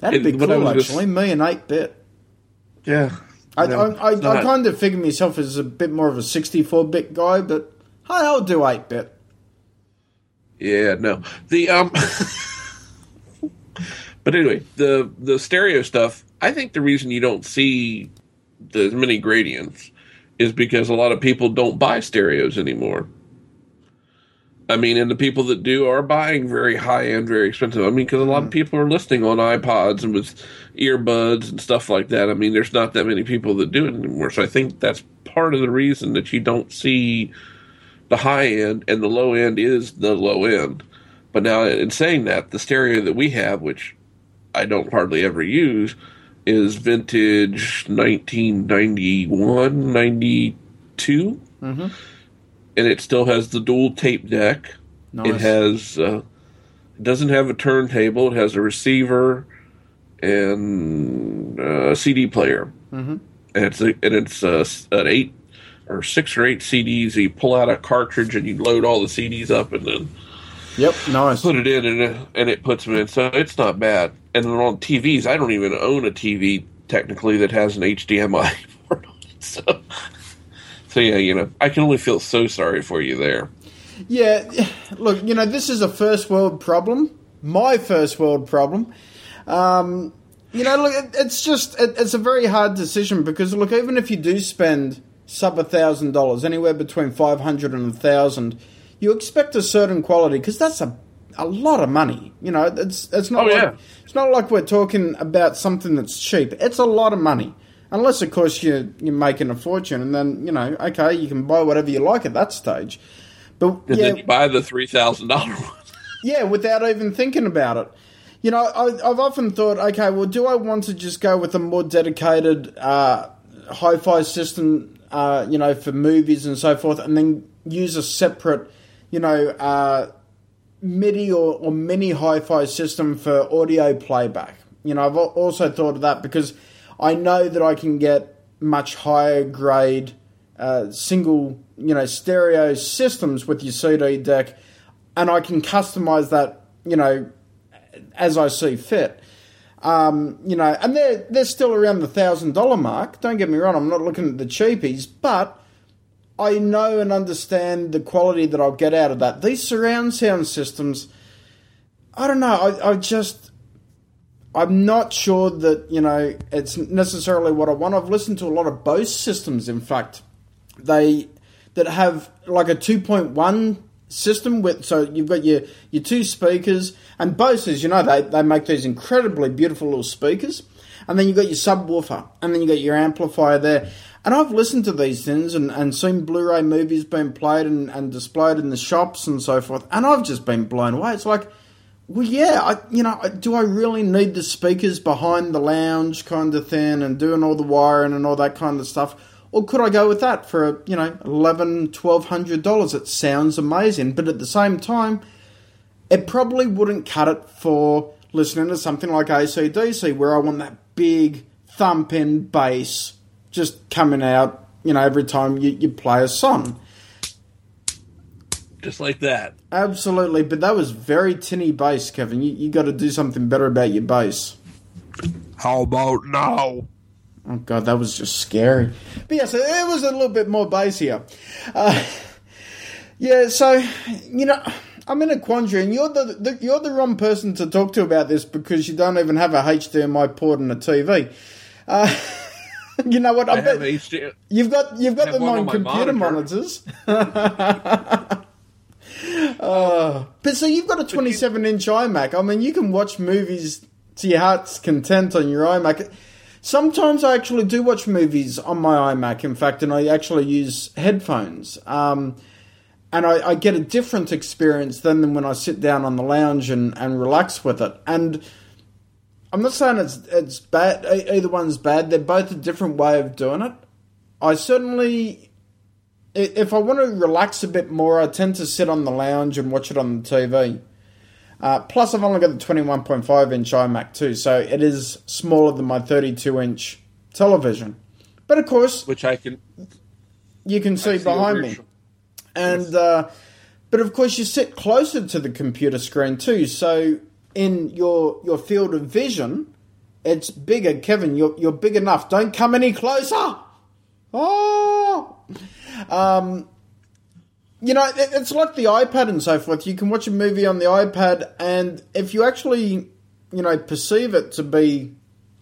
That'd be I cool, was just- actually. Me and 8 bit. yeah. I, No, I, I, I not. kind of figure myself as a bit more of a 64 bit guy, but hey, I'll do 8 bit. Yeah, no. The um But anyway, the the stereo stuff, I think the reason you don't see the as many gradients is because a lot of people don't buy stereos anymore. I mean, and the people that do are buying very high end, very expensive. I mean, because a lot of people are listening on iPods and with earbuds and stuff like that. I mean, there's not that many people that do it anymore. So I think that's part of the reason that you don't see the high end and the low end is the low end. But now, in saying that, the stereo that we have, which I don't hardly ever use, is vintage 1991, 92. Mm-hmm. And it still has the dual tape deck. It has, uh, it doesn't have a turntable, it has a receiver and uh, a CD player. Mm-hmm. And it's, a, and it's uh, s- an eight or six or eight CDs. You pull out a cartridge and you load all the CDs up and then Yep, nice. put it in and, and it puts them in. So it's not bad. And then on TVs, I don't even own a TV technically that has an HDMI port on it. So, so yeah, you know, I can only feel so sorry for you there. Yeah, look, you know, this is a first world problem. My first world problem. Um, you know, look, it, it's just, it, it's a very hard decision because, look, even if you do spend sub a thousand dollars, anywhere between five hundred and a thousand, you expect a certain quality because that's a a lot of money. You know, it's it's not Oh, like yeah. it's not like we're talking about something that's cheap. It's a lot of money. Unless, of course, you're, you're making a fortune, and then, you know, okay, you can buy whatever you like at that stage. But And yeah, then you buy the three thousand dollar one. yeah, without even thinking about it. You know, I, I've often thought, okay, well, do I want to just go with a more dedicated uh, hi-fi system, uh, you know, for movies and so forth, and then use a separate, you know, uh, MIDI or, or mini hi-fi system for audio playback? You know, I've also thought of that because I know that I can get much higher grade uh, single, you know, stereo systems with your CD deck, and I can customize that, you know, as I see fit. Um, you know, and they're they're still around the thousand dollar mark. Don't get me wrong; I'm not looking at the cheapies, but I know and understand the quality that I'll get out of that. These surround sound systems, I don't know. I, I just I'm not sure that you know it's necessarily what I want. I've listened to a lot of Bose systems. In fact, they that have like a 2.1 system with so you've got your your two speakers and Bose Boses. You know they they make these incredibly beautiful little speakers, and then you've got your subwoofer, and then you got your amplifier there. And I've listened to these things and, and seen Blu-ray movies being played and, and displayed in the shops and so forth, and I've just been blown away. It's like well, yeah, I, you know, do I really need the speakers behind the lounge kind of thing and doing all the wiring and all that kind of stuff? Or could I go with that for, you know, eleven, twelve hundred dollars? It sounds amazing, but at the same time, it probably wouldn't cut it for listening to something like ACDC, where I want that big thumping bass just coming out, you know, every time you, you play a song. Just like that. Absolutely, but that was very tinny bass, Kevin. You, you got to do something better about your bass. How about now? Oh god, that was just scary. But yes, it was a little bit more bassier. Uh, yeah, so you know, I'm in a quandary, and you're the, the you're the wrong person to talk to about this because you don't even have a HDMI port and a TV. Uh, you know what? I, I bet you've got you've got have them one on, on my computer monitor. monitors. Uh, but so you've got a 27 inch iMac. I mean, you can watch movies to your heart's content on your iMac. Sometimes I actually do watch movies on my iMac, in fact, and I actually use headphones. Um, and I, I get a different experience than when I sit down on the lounge and, and relax with it. And I'm not saying it's it's bad. Either one's bad. They're both a different way of doing it. I certainly, if I want to relax a bit more, I tend to sit on the lounge and watch it on the TV. Uh, plus, I've only got the 21.5 inch iMac too, so it is smaller than my 32 inch television. But of course, which I can you can see, see behind me, and uh, but of course you sit closer to the computer screen too. So in your your field of vision, it's bigger. Kevin, you're you're big enough. Don't come any closer. Oh, um, you know it- it's like the iPad and so forth. You can watch a movie on the iPad, and if you actually you know perceive it to be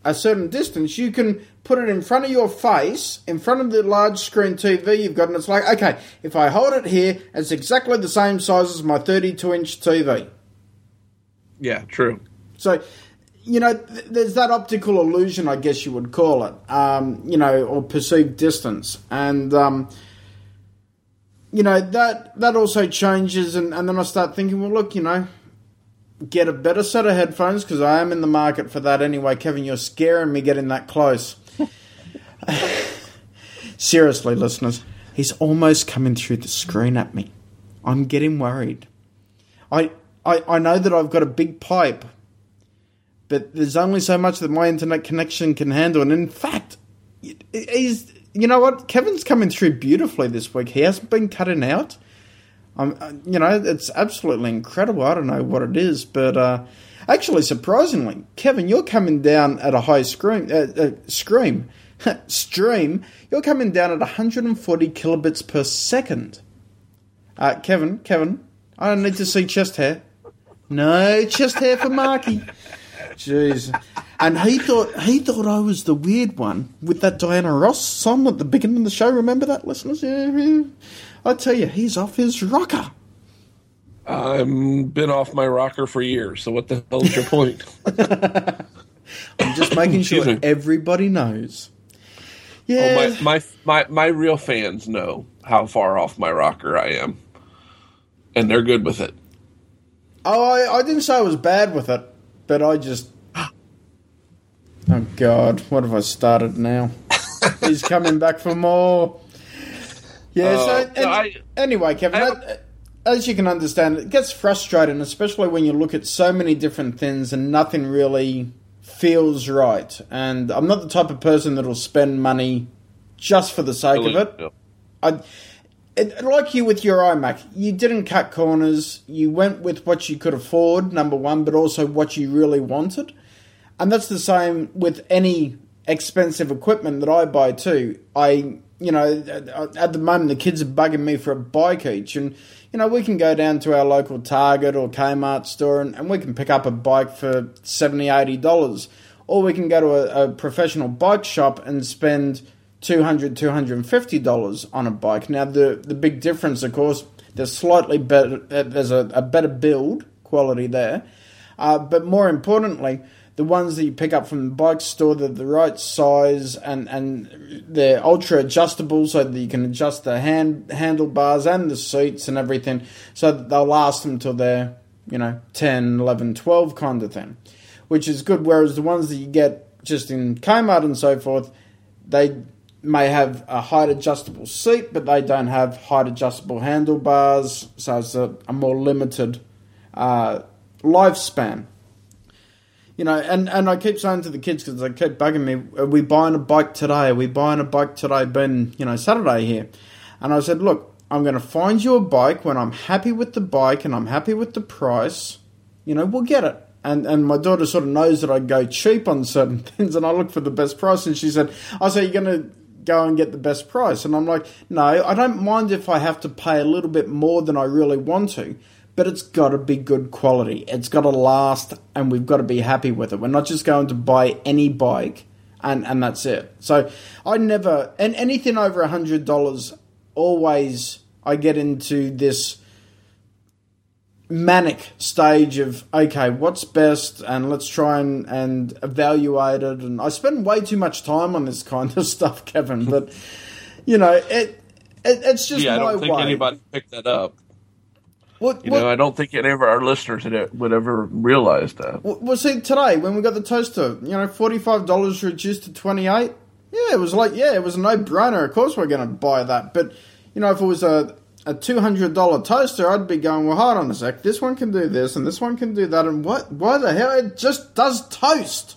a certain distance, you can put it in front of your face, in front of the large screen TV you've got, and it's like, okay, if I hold it here, it's exactly the same size as my 32 inch TV. yeah, true. So, you know, th- there's that optical illusion, I guess you would call it, um, you know, or perceived distance. And, um, you know, that that also changes, and, and then I start thinking, well, look, you know, get a better set of headphones because I am in the market for that anyway. Kevin, you're scaring me getting that close. Seriously, listeners, he's almost coming through the screen at me. I'm getting worried. I, I, I know that I've got a big pipe, but there's only so much that my internet connection can handle. And in fact, it- he's, you know what? Kevin's coming through beautifully this week. He hasn't been cutting out. Um, uh, you know, it's absolutely incredible. I don't know what it is, but uh, actually, surprisingly, Kevin, you're coming down at a high scream. Uh, uh, scream. stream. You're coming down at 140 kilobits per second. Uh, Kevin, Kevin, I don't need to see chest hair. No chest hair for Marky. Jeez. And he thought he thought I was the weird one with that Diana Ross song at the beginning of the show. Remember that, listeners? Yeah, yeah. I tell you, he's off his rocker. I'm been off my rocker for years. So what the hell is your point? I'm just making sure me. everybody knows. Yeah, Oh, my, my my my real fans know how far off my rocker I am, and they're good with it. Oh, I, I didn't say I was bad with it, but I just. Oh God, what have I started now? He's coming back for more. Yeah. Uh, so and- I- anyway, Kevin, I- as you can understand, it gets frustrating, especially when you look at so many different things and nothing really feels right. And I'm not the type of person that'll spend money just for the sake of it. No. I, it, like you with your iMac, you didn't cut corners. You went with what you could afford, number one, but also what you really wanted. And that's the same with any expensive equipment that I buy too. I, you know, at the moment the kids are bugging me for a bike each, and you know we can go down to our local Target or Kmart store and, and we can pick up a bike for 70 80 dollars, or we can go to a, a professional bike shop and spend 200 250 dollars on a bike. Now the the big difference, of course, there's slightly better. There's a, a better build quality there, uh, but more importantly, the ones that you pick up from the bike store, they're the right size and, and they're ultra adjustable so that you can adjust the hand handlebars and the seats and everything so that they'll last until they're, you know, 10, 11, 12 kind of thing, which is good. Whereas the ones that you get just in Kmart and so forth, they may have a height adjustable seat, but they don't have height adjustable handlebars, so it's a, a more limited uh, lifespan. You know, and, and I keep saying to the kids because they keep bugging me, are we buying a bike today? Are we buying a bike today? Been, you know, Saturday here. And I said, look, I'm going to find you a bike when I'm happy with the bike and I'm happy with the price. You know, we'll get it. And and my daughter sort of knows that I go cheap on certain things and I look for the best price. And she said, I say, you're going to go and get the best price. And I'm like, no, I don't mind if I have to pay a little bit more than I really want to but it's got to be good quality. It's got to last, and we've got to be happy with it. We're not just going to buy any bike and, and that's it. So I never, and anything over a hundred dollars, always I get into this manic stage of okay, what's best, and let's try and, and evaluate it. And I spend way too much time on this kind of stuff, Kevin. But you know, it, it it's just Yeah, I don't think way. anybody picked that up. What- You what- know, I don't think any of our listeners would ever realize that. Well, see, today when we got the toaster, you know, forty-five dollars reduced to twenty-eight. Yeah, it was like, yeah, it was a no-brainer. Of course, we're going to buy that. But you know, if it was a a two hundred dollar toaster, I'd be going, well, hold on a sec. This one can do this, and this one can do that, and what? Why the hell? It just does toast.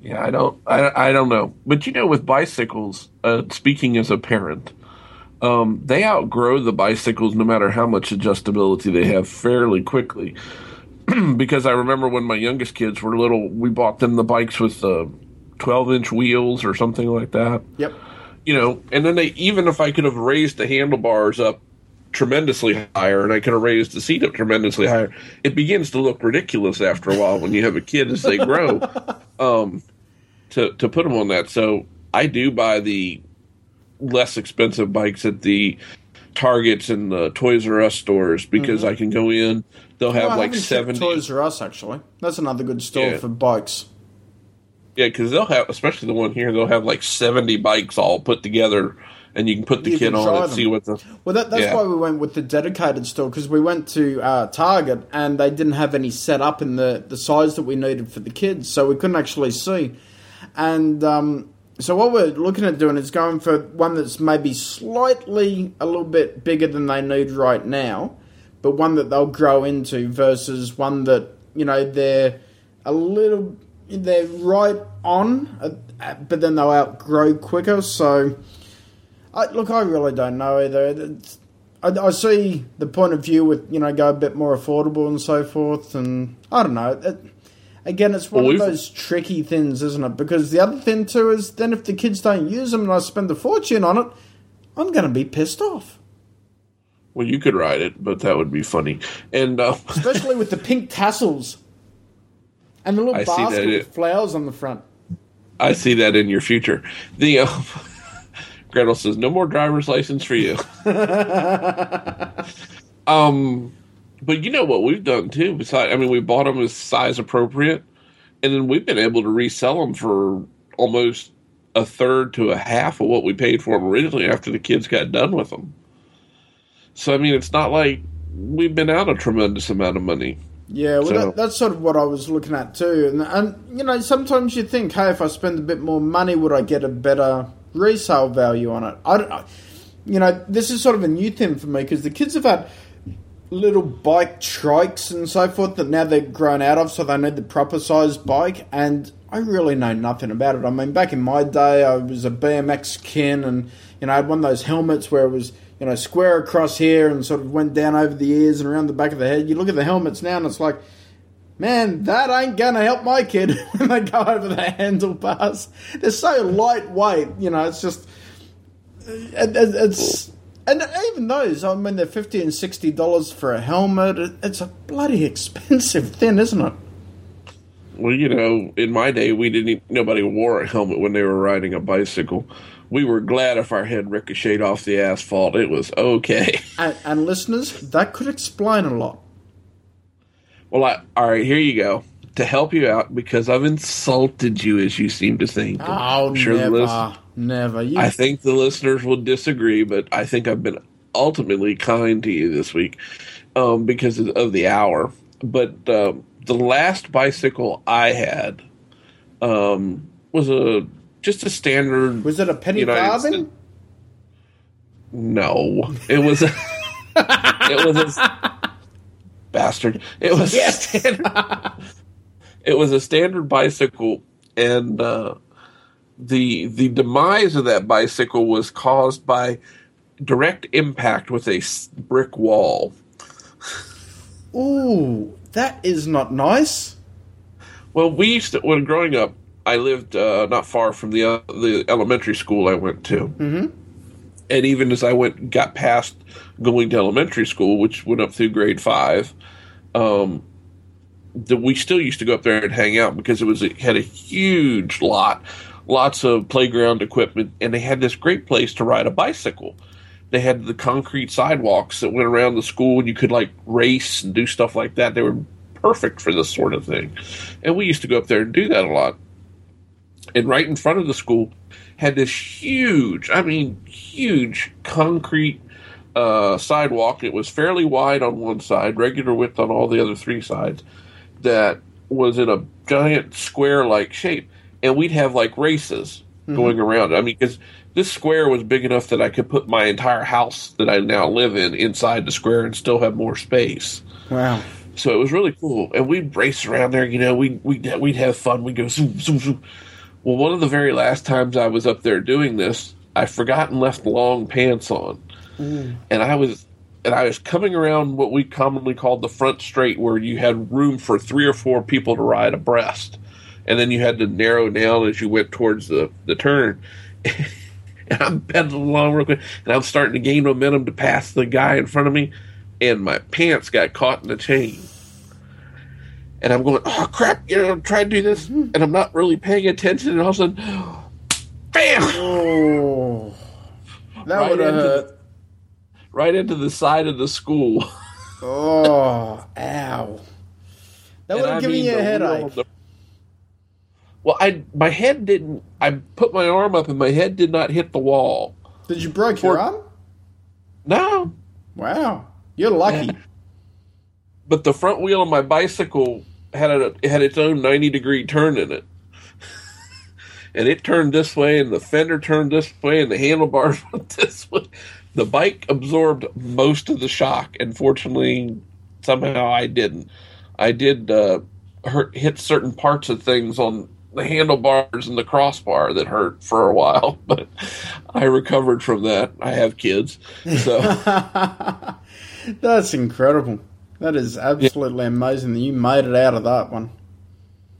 Yeah, I don't, I, I don't know, but you know, with bicycles, uh, speaking as a parent, um, they outgrow the bicycles no matter how much adjustability they have fairly quickly. because I remember when my youngest kids were little, we bought them the bikes with the twelve inch wheels or something like that. Yep. You know, and then they even if I could have raised the handlebars up tremendously higher and I could have raised the seat up tremendously higher, it begins to look ridiculous after a while when you have a kid as they grow. um, to to put them on that, so I do buy the less expensive bikes at the Targets and the Toys R Us stores because I can go in. They'll have Mm-hmm. Like seventy. Toys R Us actually. That's another good store Yeah. for bikes. Yeah, because they'll have, especially the one here, they'll have like seventy bikes all put together, and you can put the You kid on and them. see what the. Well, that, that's Yeah. why we went with the dedicated store because we went to uh, Target and they didn't have any set up in the, the size that we needed for the kids, so we couldn't actually see. And um, so what we're looking at doing is going for one that's maybe slightly a little bit bigger than they need right now, but one that they'll grow into versus one that you know they're a little they're right on, uh, but then they'll outgrow quicker. So. I, look, I really don't know either. I, I see the point of view with you know go a bit more affordable and so forth, and I don't know. It, again, it's one Well, of those tricky things, isn't it? Because the other thing too is then if the kids don't use them and I spend a fortune on it, I'm going to be pissed off. Well, you could ride it, but that would be funny. And uh, Especially with the pink tassels and the little I basket it- with flowers on the front. I see that in your future. The uh, Gretel says, "No more driver's license for you." um, but you know what we've done too. Besides, I mean, we bought them as size appropriate, and then we've been able to resell them for almost a third to a half of what we paid for them originally after the kids got done with them. So I mean, it's not like we've been out a tremendous amount of money. Yeah, well, So- that, that's sort of what I was looking at too. And, and, you know, sometimes you think, hey, if I spend a bit more money, would I get a better resale value on it? I don't I, You know, this is sort of a new thing for me because the kids have had little bike trikes and so forth that now they're grown out of, so they need the proper sized bike. And I really know nothing about it. I mean, back in my day, I was a BMX kin and, you know, I had one of those helmets where it was you know, square across here and sort of went down over the ears and around the back of the head. You look at the helmets now and it's like, man, that ain't gonna help my kid when they go over the handlebars. They're so lightweight, you know. It's just, it, it, it's, and even those, I mean, they're fifty and sixty dollars for a helmet. It's a bloody expensive thing, isn't it? Well, you know, in my day, we didn't. Even, nobody wore a helmet when they were riding a bicycle. We were glad if our head ricocheted off the asphalt. It was okay. And, and listeners, that could explain a lot. Well, I, all right, here you go to help you out because I've insulted you, as you seem to think. Oh, I'm sure the never, never. You, I think the listeners will disagree, but I think I've been ultimately kind to you this week um, because of, of the hour. But um, the last bicycle I had um, was a just a standard. was it a penny United No, it was a. it was a bastard. It was a standard. it was a standard bicycle, and uh, the the demise of that bicycle was caused by direct impact with a brick wall. Ooh, that is not nice. Well, we used to when growing up. I lived uh, not far from the uh, the elementary school I went to, mm-hmm. and even as I went got past going to elementary school, which went up through grade five, um, the, we still used to go up there and hang out because it was it had a huge lot, lots of playground equipment, and they had this great place to ride a bicycle. They had the concrete sidewalks that went around the school, and you could like race and do stuff like that. They were perfect for this sort of thing, and we used to go up there and do that a lot and right in front of the school had this huge, I mean, huge concrete uh, sidewalk. It was fairly wide on one side, regular width on all the other three sides, that was in a giant square like shape. And we'd have like races mm-hmm. going around. I mean, because this square was big enough that I could put my entire house that I now live in inside the square and still have more space. Wow. So it was really cool, and we'd race around there. You know, we we we'd have fun. We'd go zoom zoom zoom. Well, one of the very last times I was up there doing this, I forgot and left long pants on, mm. and I was and I was coming around what we commonly called the front straight, where you had room for three or four people to ride abreast, and then you had to narrow down as you went towards the the turn. and I'm pedaling along real quick, and I'm starting to gain momentum to pass the guy in front of me, and my pants got caught in the chain. And I'm going, oh crap! You know, I'm trying to do this, mm-hmm. and I'm not really paying attention, and all of a sudden, bam! Oh, that Right would have. Right into the side of the school. Oh, ow. That would have given you a headache. the- well, I my head didn't. I put my arm up, and my head did not hit the wall. Did you break your arm? No, Wow, you're lucky. but the front wheel of my bicycle had a it had its own ninety degree turn in it, and it turned this way, and the fender turned this way, and the handlebars went this way. The bike absorbed most of the shock, and fortunately, somehow I didn't. I did uh, hurt, hit certain parts of things on the handlebars and the crossbar that hurt for a while, but I recovered from that. I have kids, so. That's incredible. That is absolutely amazing that you made it out of that one.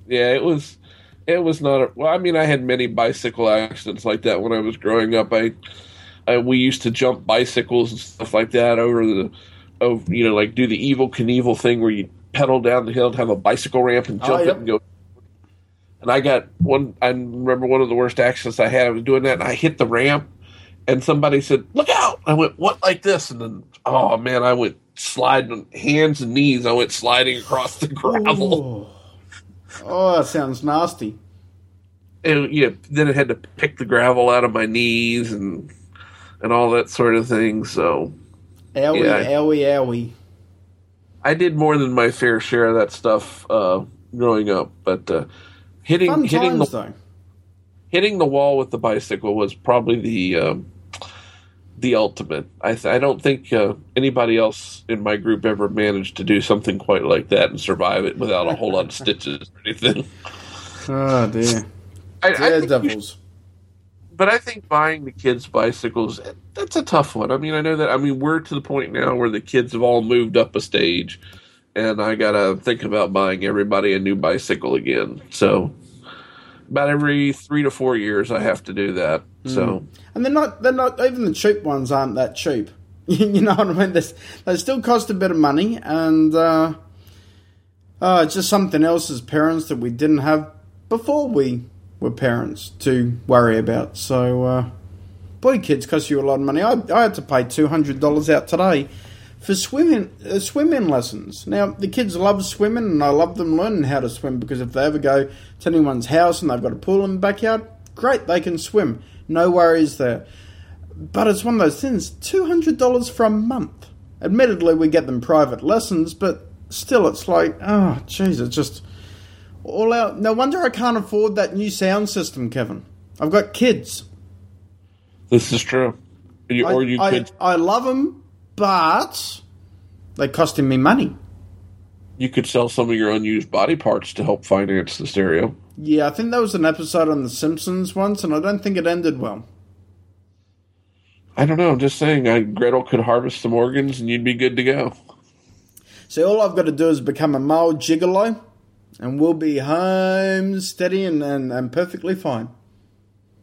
Yeah, it was. It was not. A, well, I mean, I had many bicycle accidents like that when I was growing up. I, I we used to jump bicycles and stuff like that over the, over you know, like do the Evel Knievel thing where you pedal down the hill and have a bicycle ramp and Oh, jump yep. it and go. And I got one. I remember one of the worst accidents I had. I was doing that, and I hit the ramp, and somebody said, "Look out!" I went, "What?" Like this, and then, oh man, I went sliding hands and knees. I went sliding across the gravel. Oh, oh that sounds nasty. and yeah, then I had to pick the gravel out of my knees and and all that sort of thing. So Owie, Yeah. owie, owie. I did more than my fair share of that stuff uh, growing up. But uh, hitting hitting the though. hitting the wall with the bicycle was probably the um, the ultimate. I th- I don't think uh, anybody else in my group ever managed to do something quite like that and survive it without a whole lot of stitches or anything. Oh, dear. I, I think you Daredevils. but I think buying the kids bicycles that's a tough one. I mean, I know that. I mean, we're to the point now where the kids have all moved up a stage, and I gotta think about buying everybody a new bicycle again. So, about every three to four years, I have to do that. So, And they're not, they're not, even the cheap ones aren't that cheap. you know what I mean? They, they still cost a bit of money, and uh, uh, it's just something else as parents that we didn't have before we were parents to worry about. So, uh, boy, kids cost you a lot of money. I, I had to pay $200 out today for swimming uh, swimming lessons. Now, the kids love swimming, and I love them learning how to swim because if they ever go to anyone's house and they've got a pool in the backyard, great, they can swim. No worries there. But it's one of those things $200 for a month. Admittedly, we get them private lessons, but still, it's like, oh, jeez, it's just all out. No wonder I can't afford that new sound system, Kevin. I've got kids. this is true. You, I, or you I, could I love them, but they're costing me money. you could sell some of your unused body parts to help finance the stereo. Yeah, I think that was an episode on The Simpsons once, and I don't think it ended well. I don't know. I'm just saying. I, Gretel could harvest some organs, and you'd be good to go. See, all I've got to do is become a male gigolo, and we'll be home steady and, and, and perfectly fine.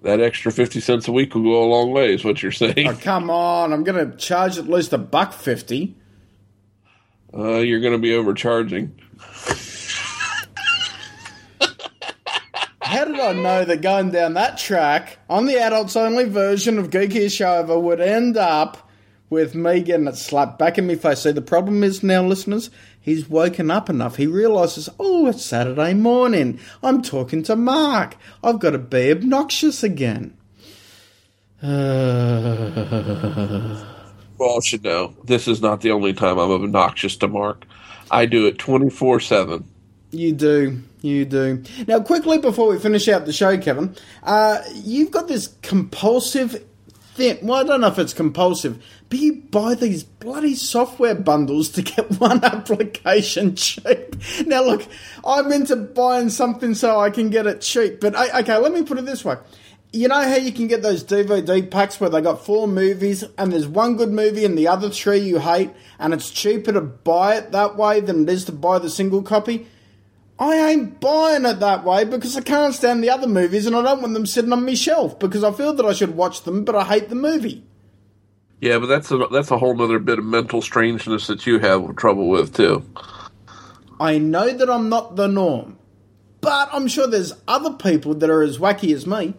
That extra fifty cents a week will go a long way. Is what you're saying? Oh, come on, I'm going to charge at least a buck fifty. Uh, you're going to be overcharging. How did I know that going down that track on the adults only version of Geeky Shova would end up with me getting it slapped back in my face? See, the problem is now, listeners, he's woken up enough. He realises, oh, it's Saturday morning. I'm talking to Mark. I've got to be obnoxious again. Well, should know this is not the only time I'm obnoxious to Mark. I do it twenty four seven. You do. You do. Now, quickly before we finish out the show, Kevin, uh, you've got this compulsive Well, I don't know if it's compulsive, but you buy these bloody software bundles to get one application cheap. Now, look, I'm into buying something so I can get it cheap, but okay, let me put it this way. You know how you can get those DVD packs where they got four movies and there's one good movie and the other three you hate, and it's cheaper to buy it that way than it is to buy the single copy? I ain't buying it that way because I can't stand the other movies and I don't want them sitting on my shelf because I feel that I should watch them, but I hate the movie. Yeah, but that's a that's a whole other bit of mental strangeness that you have trouble with too. I know that I'm not the norm, but I'm sure there's other people that are as wacky as me.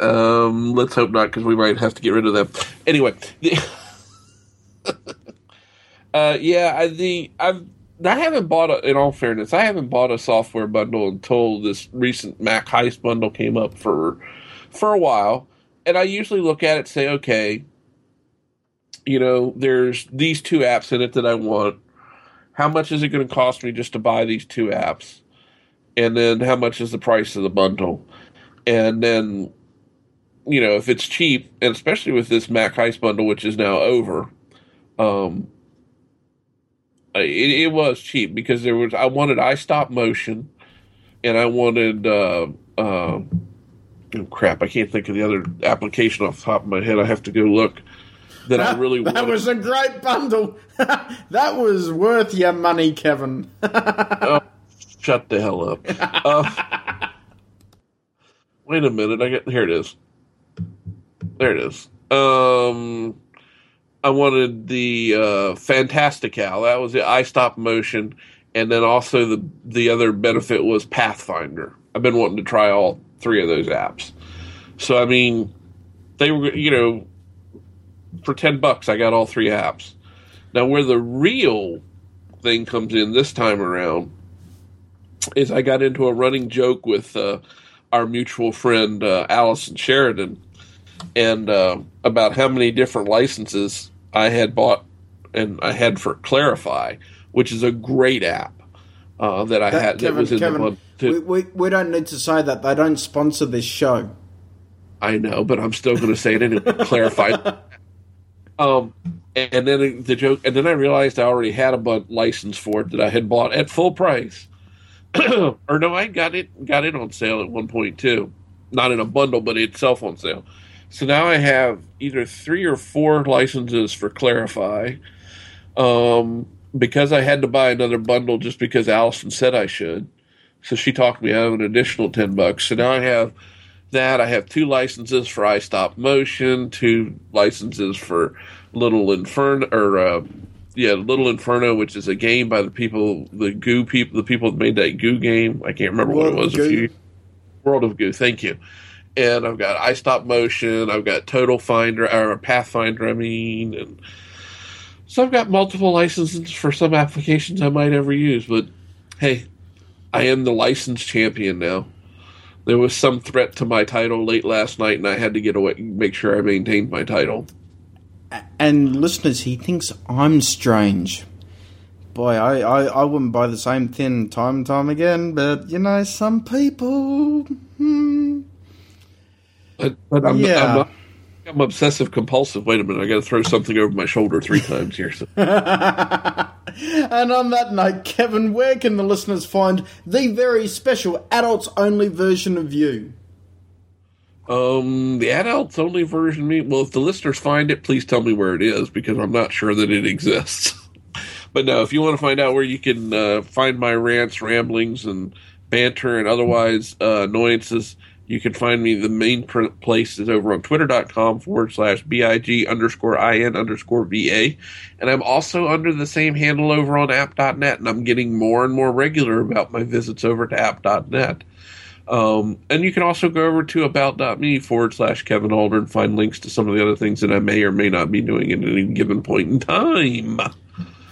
Um, let's hope not, because we might have to get rid of them. Anyway, the, uh, yeah, I, the I've I haven't bought a, in all fairness, I haven't bought a software bundle until this recent MacHeist bundle came up for for a while, and I usually look at it, say, okay, you know, there's these two apps in it that I want. How much is it going to cost me just to buy these two apps? And then how much is the price of the bundle? And then, you know, if it's cheap, and especially with this MacHeist bundle, which is now over, um, it, it was cheap because there was I wanted iStop motion, and I wanted uh, uh, oh crap I can't think of the other application off the top of my head. I have to go look. That, that I really that wanted. was a great bundle. that was worth your money, Kevin. oh, shut the hell up. Uh, wait a minute. I get here. It is. There it is. Um, I wanted the uh, Fantastical. That was the iStop motion, and then also the the other benefit was Pathfinder. I've been wanting to try all three of those apps. So I mean, they were you know, for ten bucks I got all three apps. Now where the real thing comes in this time around is I got into a running joke with uh, our mutual friend uh, Allison Sheridan and uh, about how many different licenses I had bought and I had for Clarify, which is a great app uh, that I that, had Kevin, that was in Kevin, we, we, we don't need to say that they don't sponsor this show. I know, but I'm still going to say it and clarify. Um, and then the joke, and then I realized I already had a license for it that I had bought at full price. or no, I got it got it on sale at one point too, not in a bundle, but itself on sale. So now I have either three or four licenses for Clarify. Um, because I had to buy another bundle just because Allison said I should. So she talked me out of an additional 10 bucks. So now I have that. I have two licenses for iStop Motion, two licenses for Little Inferno, or, uh, yeah, Little Inferno, which is a game by the people, the Goo people, the people that made that Goo game. I can't remember World what it was. A few World of Goo. Thank you and I've got iStop Motion, I've got Total Finder or Pathfinder, I mean, and so I've got multiple licenses for some applications I might ever use. But hey, I am the license champion now. There was some threat to my title late last night, and I had to get away, make sure I maintained my title. And listeners, he thinks I'm strange. Boy, I, I, I wouldn't buy the same thing time and time again, but you know, some people. Hmm, but, but I'm, yeah. I'm, I'm, obsessive compulsive. Wait a minute, I got to throw something over my shoulder three times here. So. and on that note, Kevin, where can the listeners find the very special adults only version of you? Um, the adults only version me. Well, if the listeners find it, please tell me where it is because I'm not sure that it exists. but no, if you want to find out where you can uh, find my rants, ramblings, and banter and otherwise uh, annoyances, you can find me. The main place is over on twitter.com forward slash BIG underscore IN underscore VA. And I'm also under the same handle over on app.net. And I'm getting more and more regular about my visits over to app.net. Um, and you can also go over to about.me forward slash Kevin Allder and find links to some of the other things that I may or may not be doing at any given point in time.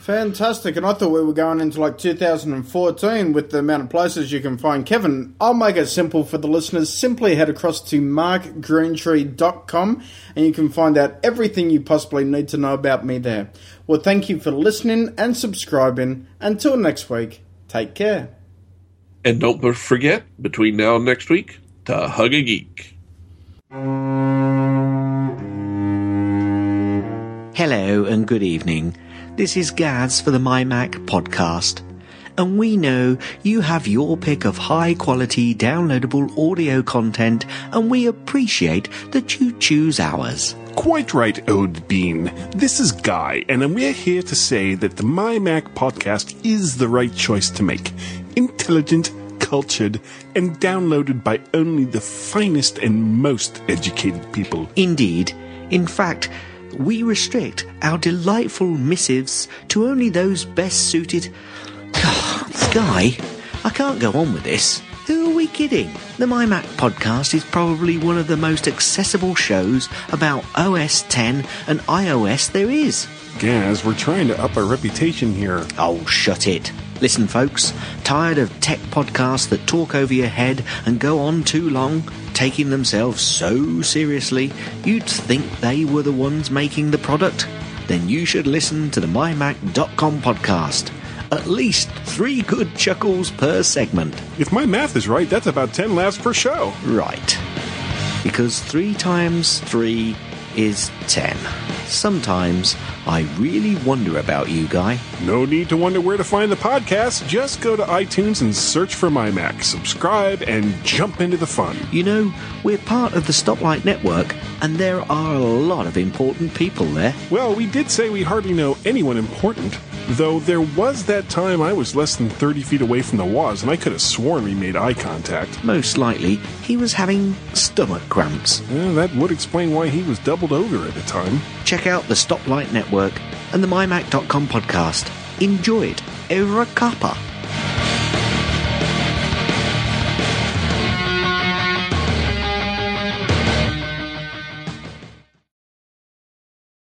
Fantastic. And I thought we were going into like 2014 with the amount of places you can find Kevin. I'll make it simple for the listeners. Simply head across to markgreentree.com and you can find out everything you possibly need to know about me there. Well, thank you for listening and subscribing. Until next week, take care. And don't forget, between now and next week, to hug a geek. Hello and good evening. This is Gaz for the MyMac podcast. And we know you have your pick of high quality downloadable audio content and we appreciate that you choose ours. Quite right, Ode Bean. This is Guy, and we're here to say that the My Mac podcast is the right choice to make. Intelligent, cultured, and downloaded by only the finest and most educated people. Indeed. In fact, we restrict our delightful missives to only those best suited. Ah, Guy, I can't go on with this. Who are we kidding? The MyMac podcast is probably one of the most accessible shows about OS 10 and iOS there is. Gaz, we're trying to up our reputation here. Oh, shut it. Listen, folks, tired of tech podcasts that talk over your head and go on too long, taking themselves so seriously, you'd think they were the ones making the product? Then you should listen to the MyMac.com podcast. At least three good chuckles per segment. If my math is right, that's about 10 laughs per show. Right. Because three times three is ten. Sometimes I really wonder about you, Guy. No need to wonder where to find the podcast. Just go to iTunes and search for My Mac, subscribe, and jump into the fun. You know, we're part of the Stoplight Network, and there are a lot of important people there. Well, we did say we hardly know anyone important, though there was that time I was less than 30 feet away from the Woz, and I could have sworn we made eye contact. Most likely, he was having stomach cramps. Well, that would explain why he was doubled over at the time. Check out the Stoplight Network and the MyMac.com podcast. Enjoy it. Over a cuppa.